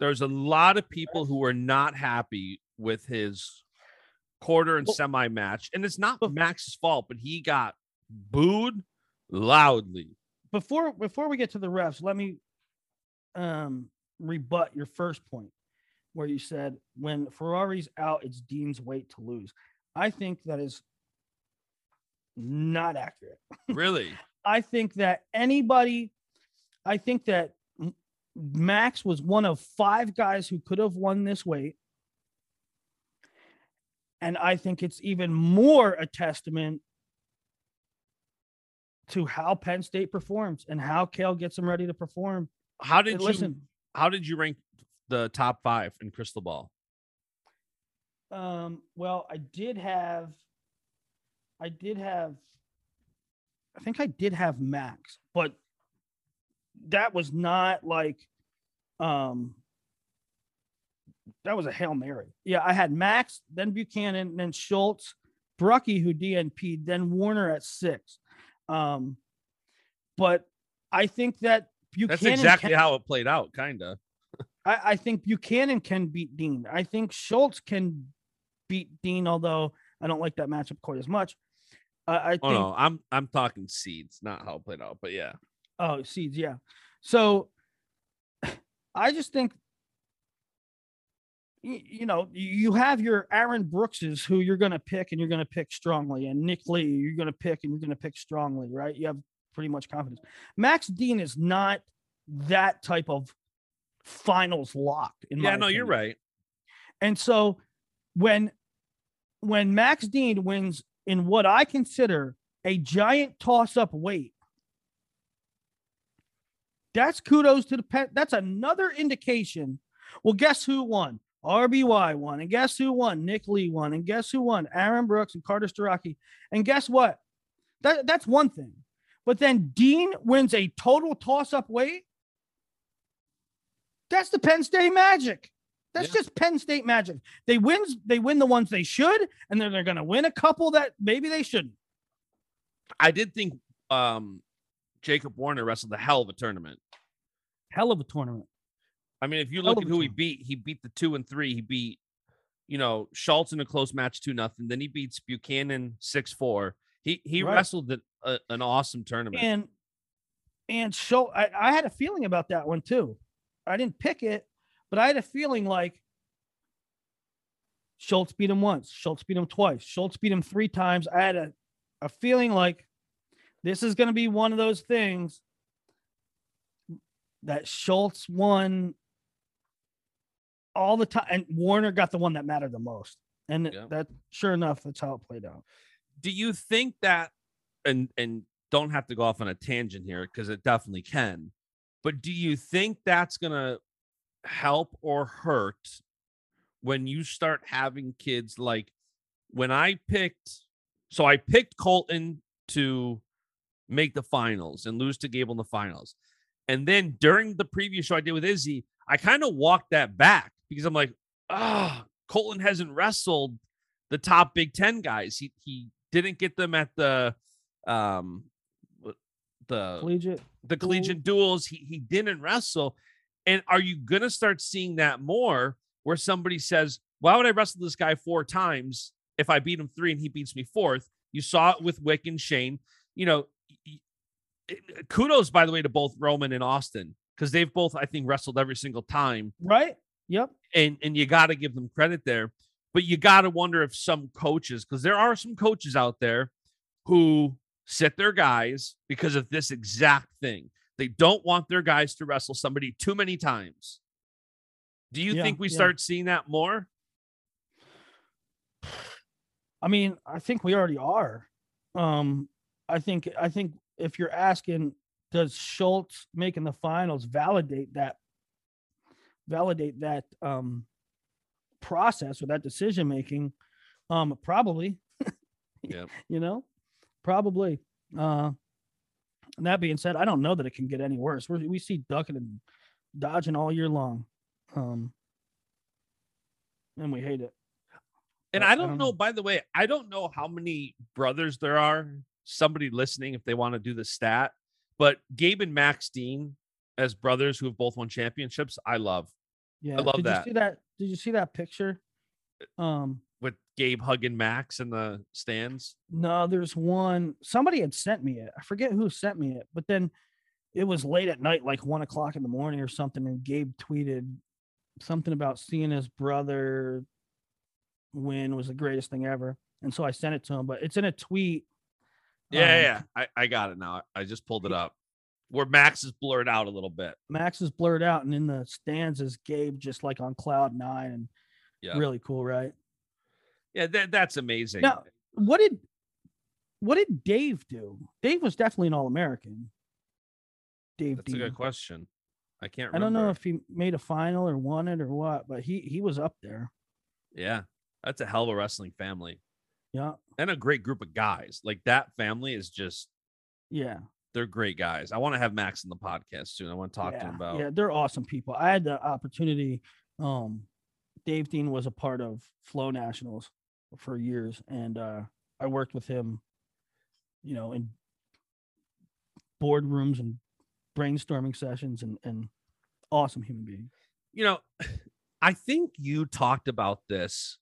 There's a lot of people who are not happy with his quarter and semi match, and it's not Max's fault, but he got booed loudly before before we get to the refs, let me um rebut your first point where you said when Ferrari's out, it's Dean's weight to lose. I think that is not accurate. Really? I think that anybody, I think that Max was one of five guys who could have won this weight. And I think it's even more a testament to how Penn State performs and how Cael gets them ready to perform. How did you listen? How did you rank the top five in Crystal Ball? Um, well, I did have, I did have, I think I did have Max, but that was not like, um, that was a hail mary. Yeah, I had Max, then Buchanan, then Schultz, Brucky, who DNP, then Warner at six. Um, but I think that Buchanan. That's exactly can- how it played out, kind of. I, I think Buchanan can beat Dean. I think Schultz can beat Dean, although I don't like that matchup quite as much. Uh, I Oh think no, I'm I'm talking seeds, not how it played out, but yeah. Oh, seeds, yeah. So I just think you know, you have your Aaron Brookses who you're going to pick and you're going to pick strongly, and Nick Lee you're going to pick and you're going to pick strongly, right? You have pretty much confidence. Max Dean is not that type of finals lock. In Yeah, no, you're right. And so when when Max Dean wins in what I consider a giant toss up weight, that's kudos to the pet. That's another indication. Well, guess who won? RBY won. And guess who won? Nick Lee won. And guess who won? Aaron Brooks and Carter Starocci. And guess what? That, that's one thing. But then Dean wins a total toss up weight. That's the Penn State magic. That's Yeah. just Penn State magic. They wins, they win the ones they should, and then they're gonna win a couple that maybe they shouldn't. I did think um Jacob Warner wrestled a hell of a tournament. Hell of a tournament. I mean, if you look at who he beat, he beat the two and three. He beat, you know, Schultz in a close match, two nothing. Then he beats Buchanan six four. He he Right. wrestled an, a, an awesome tournament. And and show I, I had a feeling about that one too. I didn't pick it, but I had a feeling like Schultz beat him once, Schultz beat him twice, Schultz beat him three times. I had a, a feeling like this is going to be one of those things that Schultz won all the time, and Warner got the one that mattered the most. And Yeah. that, sure enough, that's how it played out. do you think that and and don't have to go off on a tangent here because it definitely can but do you think that's gonna help or hurt when you start having kids like when i picked so i picked cohlton to make the finals and lose to gable in the finals and then during the previous show i did with izzy i kind of walked that back because i'm like ah cohlton hasn't wrestled the top Big Ten guys. He he didn't get them at the um the Collegiate. the collegiate duels. He he didn't wrestle. And are you gonna start seeing that more where somebody says, Why would I wrestle this guy four times if I beat him three and he beats me fourth? You saw it with Wick and Shane. You know, kudos by the way to both Roman and Austin because they've both, I think, wrestled every single time Right? Yep. and and you got to give them credit there but you got to wonder if some coaches because there are some coaches out there who sit their guys because of this exact thing they don't want their guys to wrestle somebody too many times do you Yeah, think we yeah. start seeing that more I mean, I think we already are. Um, I think I think if you're asking, does Schultz making the finals validate that validate that um process or that decision making? Um, probably. yeah. You know, probably. Uh and that being said, I don't know that it can get any worse. We're, we see ducking and dodging all year long. Um and we hate it. and But i I don't don't know know. by the way i don't know how many brothers there are somebody listening if they want to do the stat but gabe and max dean as brothers who have both won championships i love Yeah. I love did that. you see that? Did you see that picture? Um with gabe hugging max in the stands No, there's one. Somebody had sent me it. I forget who sent me it, but then it was late at night, like one o'clock in the morning or something, and Gabe tweeted something about seeing his brother win was the greatest thing ever. And so I sent it to him, but it's in a tweet. Yeah, um, yeah. I, I got it now. I just pulled it up. Where Max is blurred out a little bit. Max is blurred out, and in the stands is Gabe just like on cloud nine and Yeah. really cool, right? Yeah, that, that's amazing. Now, what did what did Dave do? Dave was definitely an All American. Dave that's a good question. I can't I don't know if he made a final or won it or what, but he he was up there. Yeah. That's a hell of a wrestling family. Yeah, And a great group of guys. Like that family is just yeah. They're great guys. I want to have Max in the podcast soon. I want to talk yeah, to him about Yeah, they're awesome people. I had the opportunity. Um, Dave Dean was a part of Flo Nationals for years, and uh, I worked with him. You know, in boardrooms and brainstorming sessions, and and awesome human being. you know, I think you talked about this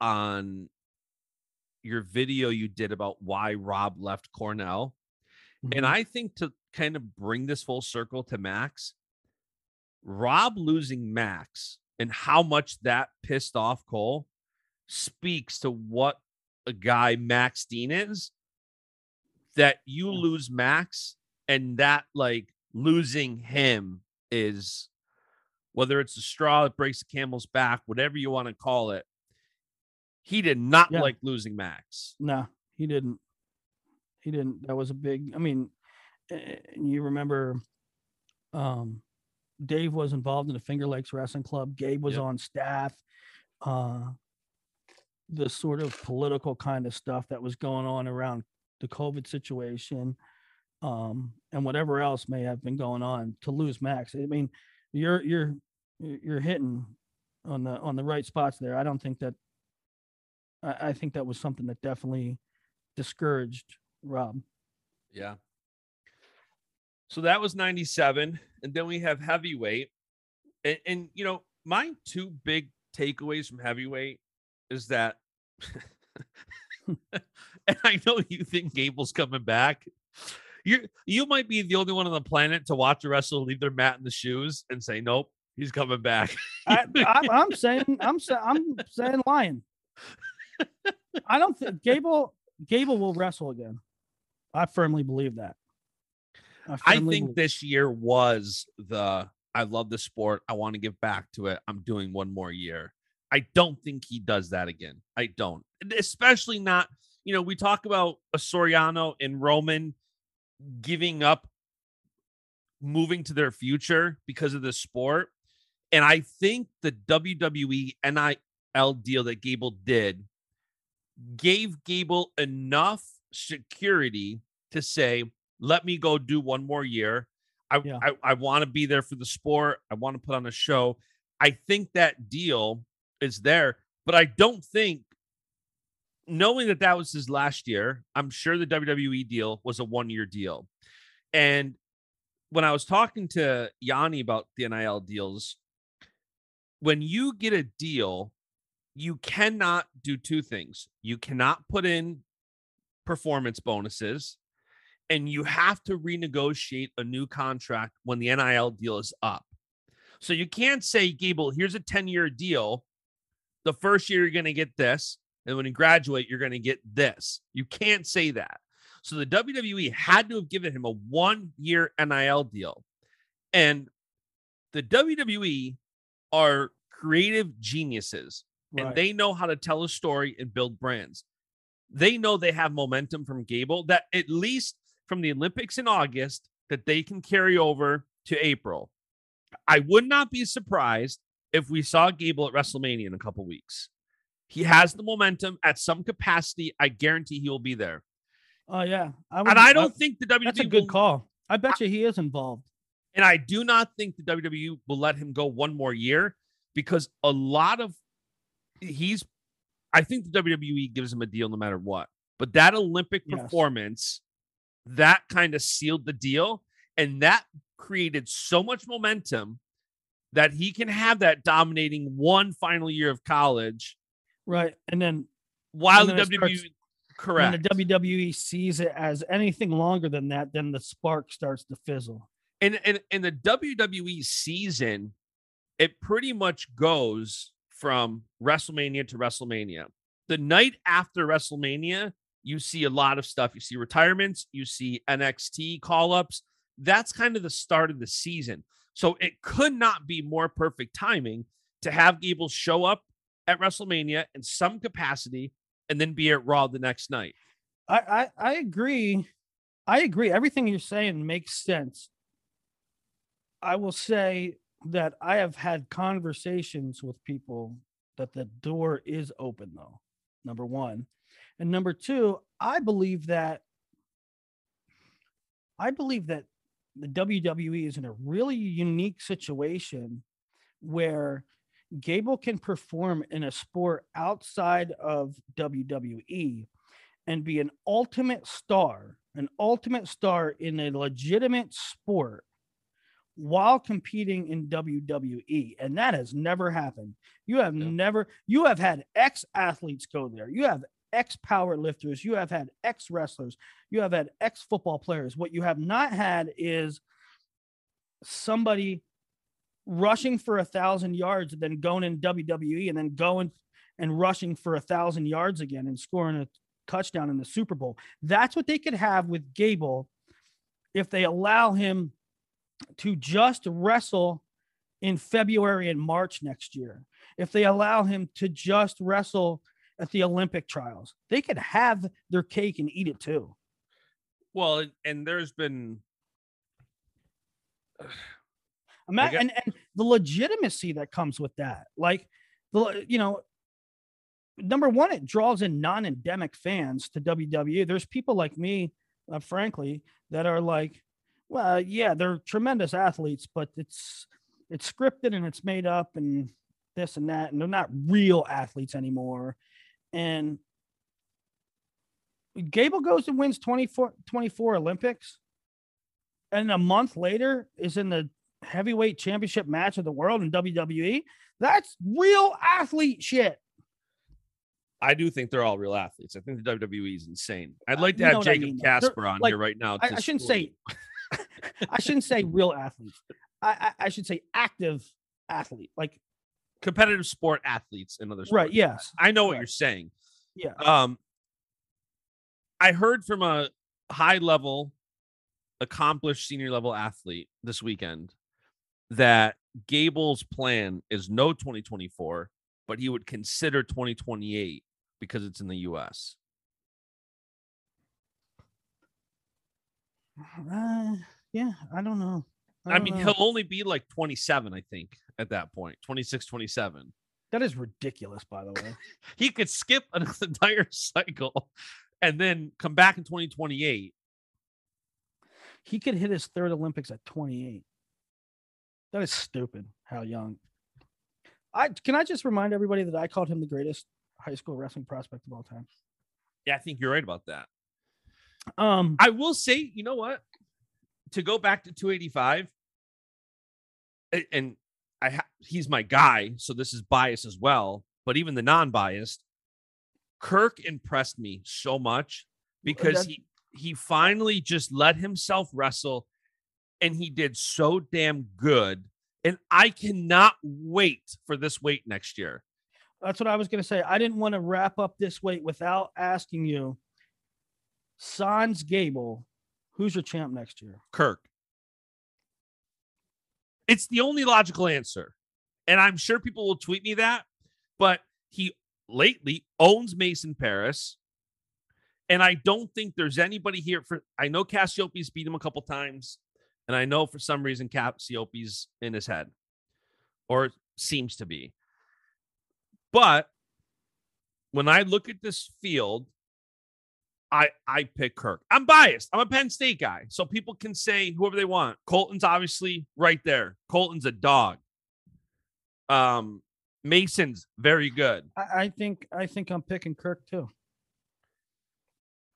on your video you did about why Rob left Cornell. And Mhm. I think to kind of bring this full circle to Max, Rob losing Max and how much that pissed off Koll speaks to what a guy Max Dean is. That you lose Max and that like losing him is whether it's a straw that breaks the camel's back, whatever you want to call it. He did not Yeah. like losing Max. No, he didn't. He didn't. That was a big. I mean, eh, you remember, um, Dave was involved in the Finger Lakes Wrestling Club. Gabe was Yep. on staff. Uh, the sort of political kind of stuff that was going on around the COVID situation, um, and whatever else may have been going on to lose Max. I mean, you're you're you're hitting on the on the right spots there. I don't think that. I, I think that was something that definitely discouraged Rob. Yeah. So that was 97. And then we have heavyweight. And, and you know, my two big takeaways from heavyweight is that, and I know you think Gable's coming back. You you might be the only one on the planet to watch a wrestler leave their mat in the shoes and say, nope, he's coming back. I, I'm saying, I'm saying, I'm saying, lion. I don't think Gable Gable will wrestle again. I firmly believe that. I firmly think believe- this year was the I love the sport. I want to give back to it. I'm doing one more year. I don't think he does that again. I don't. Especially not, you know, we talk about Suriano and Roman giving up moving to their future because of the sport. And I think the WWE NIL deal that Gable did gave Gable enough security to say, let me go do one more year. I Yeah. I, I want to be there for the sport. I want to put on a show. I think that deal is there, but I don't think knowing that that was his last year, I'm sure the WWE deal was a one year deal. And when I was talking to Yianni about the NIL deals, when you get a deal, you cannot do two things. You cannot put in performance bonuses, and you have to renegotiate a new contract when the NIL deal is up. So you can't say, Gable, here's a 10 year deal. The first year, you're going to get this. And when you graduate, you're going to get this. You can't say that. So the WWE had to have given him a one year NIL deal. And the WWE are creative geniuses and they know how to tell a story and build brands. They know they have momentum from Gable that at least from the Olympics in August that they can carry over to April. I would not be surprised if we saw Gable at WrestleMania in a couple weeks. He has the momentum at some capacity. I guarantee he will be there. Oh yeah, I And I don't think the WWE That's a will- good call. I bet you he is involved. And I do not think the WWE will let him go one more year because a lot of he's I think the WWE gives him a deal no matter what. But that Olympic Yes. performance that kind of sealed the deal and that created so much momentum that he can have that dominating one final year of college Right, and then while And the then it WWE starts- Correct. The WWE sees it as anything longer than that, then the spark starts to fizzle. And in, in the WWE season, it pretty much goes from WrestleMania to WrestleMania. The night after WrestleMania, you see a lot of stuff. You see retirements, you see NXT call ups. That's kind of the start of the season. So it could not be more perfect timing to have Gable show up at WrestleMania in some capacity and then be at Raw the next night. I, I, I agree. I agree. Everything you're saying makes sense. I will say that I have had conversations with people that the door is open, though. Number one. And number two, I believe that I believe that the WWE is in a really unique situation where Gable can perform in a sport outside of WWE and be an ultimate star, an ultimate star in a legitimate sport while competing in WWE. And that has never happened. You have yeah. never, you have had ex athletes go there. You have ex power lifters. You have had ex wrestlers. You have had ex football players. What you have not had is somebody rushing for a thousand yards and then going in WWE and then going and rushing for a thousand yards again and scoring a touchdown in the Super Bowl. That's what they could have with Gable if they allow him to just wrestle in February and March next year. If they allow him to just wrestle at the Olympic trials, they could have their cake and eat it too. Well, and there's been Imagine, and, and the legitimacy that comes with that. Like, the you know, number one, it draws in non-endemic fans to WWE. There's people like me, uh, frankly, that are like, well, yeah, they're tremendous athletes, but it's it's scripted and it's made up and this and that, and they're not real athletes anymore. And Gable goes and wins 24, 24 Olympics, and a month later is in the heavyweight championship match of the world in WWE. That's real athlete shit. I do think they're all real athletes. I think the WWE is insane. I'd uh, like to have Jacob I mean, Casper on like, here right now. I, I, shouldn't say. I shouldn't say real athletes. I, I, I, should say active athlete, like competitive sport athletes in other sports. Right. Yes. I know what right. you're saying. Yeah. Um, I heard from a high level, accomplished senior level athlete this weekend that Gable's plan is no 2024, but he would consider 2028 because it's in the US. Uh, yeah, I don't know. I, I mean, know. he'll only be like 27, I think, at that point 26, 27. That is ridiculous, by the way. he could skip an entire cycle and then come back in 2028. He could hit his third Olympics at 28. That is stupid. How young? I can I just remind everybody that I called him the greatest high school wrestling prospect of all time. Yeah, I think you're right about that. Um, I will say, you know what? To go back to 285, and I ha- he's my guy, so this is bias as well. But even the non-biased, Kirk impressed me so much because he he finally just let himself wrestle and he did so damn good. And I cannot wait for this weight next year. That's what I was going to say. I didn't want to wrap up this weight without asking you, Sans Gable, who's your champ next year? Kirk. It's the only logical answer. And I'm sure people will tweet me that, but he lately owns Mason Parris. And I don't think there's anybody here for I know Cassioppi's beat him a couple times. And I know for some reason Cassioppi's in his head, or seems to be. But when I look at this field, I I pick Kirk. I'm biased. I'm a Penn State guy, so people can say whoever they want. Cohlton's obviously right there. Cohlton's a dog. Um, Mason's very good. I, I think I think I'm picking Kirk too.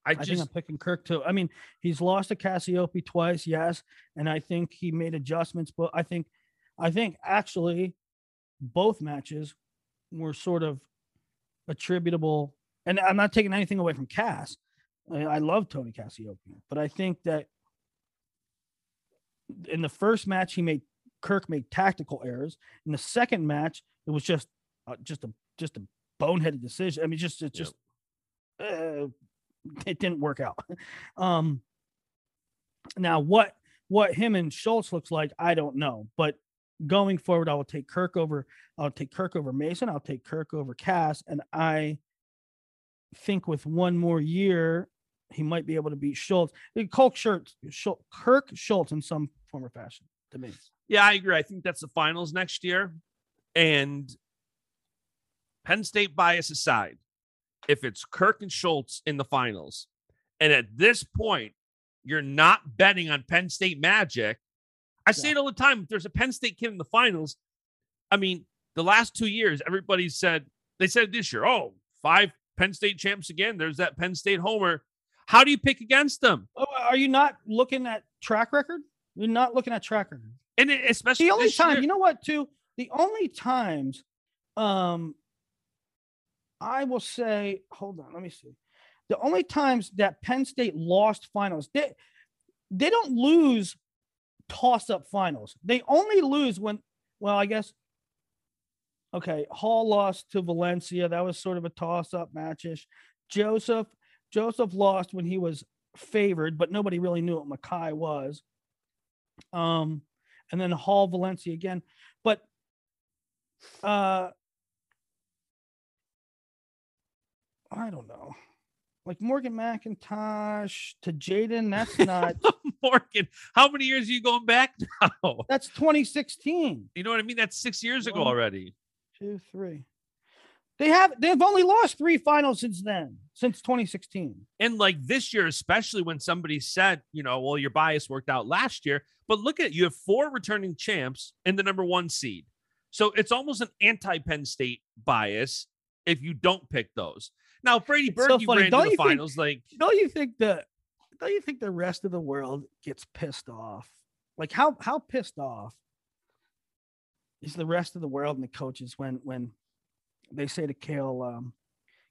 I, just, I think I'm picking Kirk too. I mean, he's lost to Cassioppi twice, yes, and I think he made adjustments. But I think, I think actually, both matches were sort of attributable and I'm not taking anything away from Cass. I, I love Tony Cassioppi, but I think that in the first match he made Kirk made tactical errors. In the second match, it was just uh, just a just a boneheaded decision. I mean, just it just yep. uh, it didn't work out. um, now what what him and Schultz looks like, I don't know, but going forward, I will take Kirk over. I'll take Kirk over Mason. I'll take Kirk over Cass, and I think with one more year, he might be able to beat Schultz. Eh, Kirk Schultz, Kirk Schultz in some form or fashion to me. Yeah, I agree. I think that's the finals next year. And Penn State bias aside, if it's Kirk and Schultz in the finals, and at this point, you're not betting on Penn State Magic. I say it all the time. If there's a Penn State kid in the finals, I mean, the last two years, everybody said, they said this year, oh, five Penn State champs again. There's that Penn State homer. How do you pick against them? Oh, are you not looking at track record? You're not looking at track record. And especially the only time, year- you know what, too? The only times um I will say, hold on, let me see. The only times that Penn State lost finals, they they don't lose toss up finals. They only lose when, well, I guess, okay, Hall lost to Valencia. That was sort of a toss up matchish. Joseph, Joseph lost when he was favored, but nobody really knew what Mekhi was. Um, and then Hall Valencia again. But uh I don't know. Like Morgan McIntosh to J'den, that's not Morgan. How many years are you going back now? That's 2016. You know what I mean? That's six years One, ago already. Two, three. They have they've only lost three finals since then, since 2016. And like this year, especially when somebody said, you know, well, your bias worked out last year. But look at you have four returning champs and the number one seed. So it's almost an anti-Penn State bias if you don't pick those. Now, Brady Bird, so you ran don't to the finals. Think, like, don't you think that? Don't you think the rest of the world gets pissed off? Like, how how pissed off is the rest of the world and the coaches when when they say to Cael, um,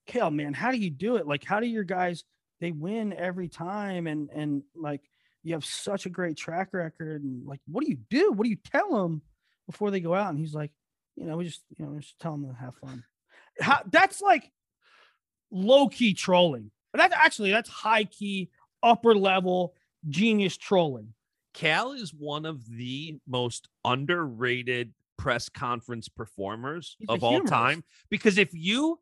Cael, man, how do you do it? Like, how do your guys they win every time and and like you have such a great track record and like what do you do? What do you tell them before they go out? And he's like, you know, we just you know, just tell them to have fun. How, that's like low key trolling. But that's actually that's high key, upper level genius trolling. Cael is one of the most underrated press conference performers He's of all time because if you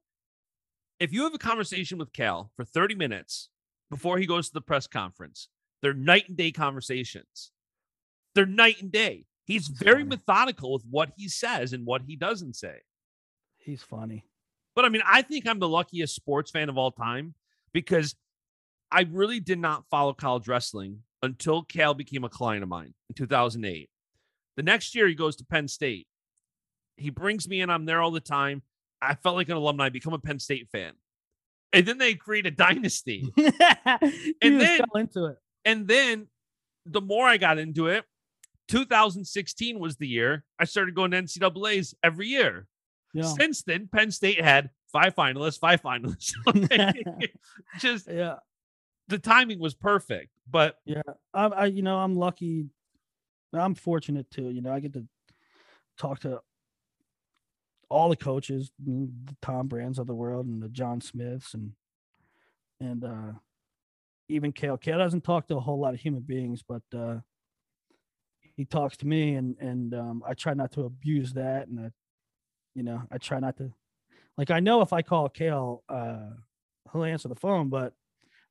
if you have a conversation with Cael for 30 minutes before he goes to the press conference, they're night and day conversations. They're night and day. He's very methodical with what he says and what he doesn't say. He's funny. But I mean, I think I'm the luckiest sports fan of all time because I really did not follow college wrestling until Cael became a client of mine in 2008. The next year, he goes to Penn State. He brings me in. I'm there all the time. I felt like an alumni, become a Penn State fan. And then they create a dynasty. and then into it. And then the more I got into it, 2016 was the year I started going to NCAA's every year. Yeah. Since then, Penn State had five finalists, five finalists. Just yeah, the timing was perfect. But yeah, I, I you know I'm lucky. I'm fortunate too. You know, I get to talk to all the coaches, the Tom Brands of the world, and the John Smiths, and and uh even Kale. Cael doesn't talk to a whole lot of human beings, but uh he talks to me, and and um, I try not to abuse that, and I you know, I try not to like I know if I call Cael, uh he'll answer the phone, but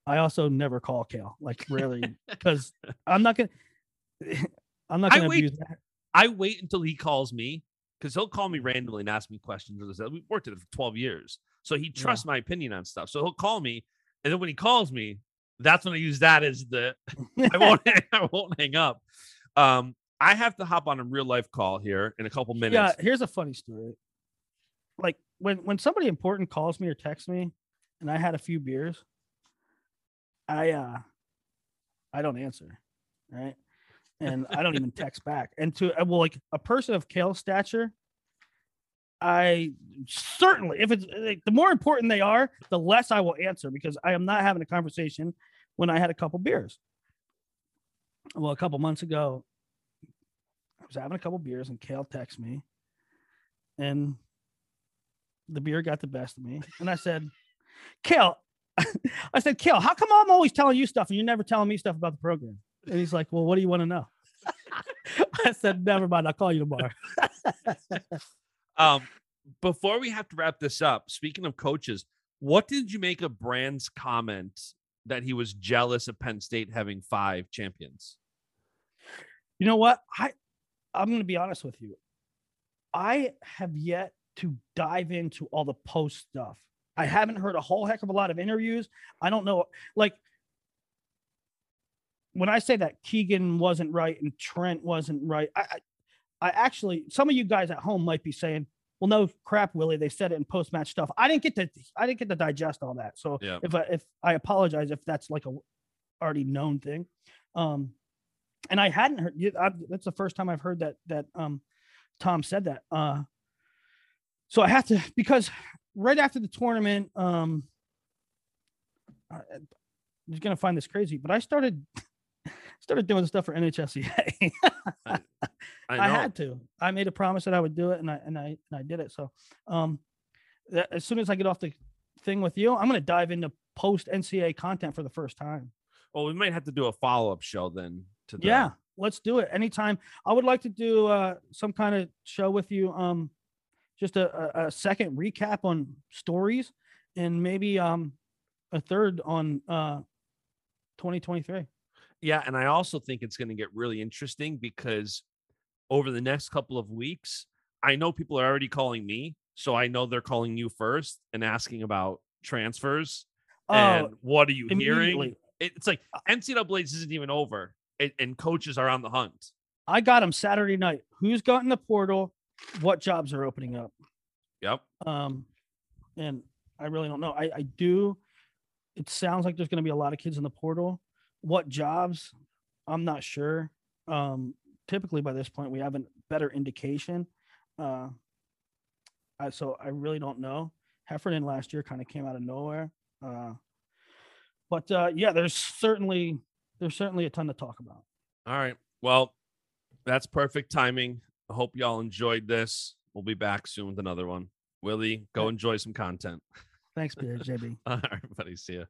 I also never call Cael, like rarely because I'm not gonna I'm not gonna I wait, that. I wait until he calls me because he'll call me randomly and ask me questions. we've worked it for 12 years. So he trusts yeah. my opinion on stuff. So he'll call me. And then when he calls me, that's when I use that as the I won't I won't hang up. Um, I have to hop on a real life call here in a couple minutes. Yeah, here's a funny story like when when somebody important calls me or texts me and I had a few beers, I uh I don't answer, right? And I don't even text back. And to uh, well, like a person of Cael's stature, I certainly, if it's like, the more important they are, the less I will answer because I am not having a conversation when I had a couple beers. Well, a couple months ago, I was having a couple beers and Cael texted me, and the beer got the best of me. And I said, Cael, I said, Cael, how come I'm always telling you stuff and you're never telling me stuff about the program? And he's like, Well, what do you want to know? I said, Never mind. I'll call you tomorrow. um, before we have to wrap this up, speaking of coaches, what did you make of Brands' comment that he was jealous of Penn State having five champions? You know what? I I'm going to be honest with you. I have yet to dive into all the post stuff. I haven't heard a whole heck of a lot of interviews. I don't know. Like when I say that Keegan wasn't right and Trent wasn't right, I, I, I actually some of you guys at home might be saying, "Well, no crap, Willie. They said it in post match stuff." I didn't get to I didn't get to digest all that. So yeah. if I if I apologize if that's like a already known thing. Um, and I hadn't heard. I, that's the first time I've heard that that um, Tom said that. Uh, so I have to because right after the tournament, um, I, I'm gonna find this crazy, but I started started doing stuff for NHSCA. I, I, had to. I made a promise that I would do it, and I and I and I did it. So, um, that, as soon as I get off the thing with you, I'm gonna dive into post NCAA content for the first time. Well, we might have to do a follow up show then to the... yeah let's do it anytime i would like to do uh some kind of show with you um just a, a, a second recap on stories and maybe um a third on uh 2023 yeah and i also think it's going to get really interesting because over the next couple of weeks i know people are already calling me so i know they're calling you first and asking about transfers uh, and what are you hearing it's like uh ncaa's isn't even over and, and coaches are on the hunt. I got them Saturday night. Who's gotten the portal? What jobs are opening up? Yep. Um, and I really don't know. I, I do. It sounds like there's going to be a lot of kids in the portal. What jobs? I'm not sure. Um, typically by this point we have a better indication. Uh, I, so I really don't know. Heffernan last year kind of came out of nowhere. Uh, but uh, yeah, there's certainly there's certainly a ton to talk about. All right. Well, that's perfect timing. I hope y'all enjoyed this. We'll be back soon with another one. Willie, go enjoy some content. Thanks, Peter. JB. All right, buddy. See ya.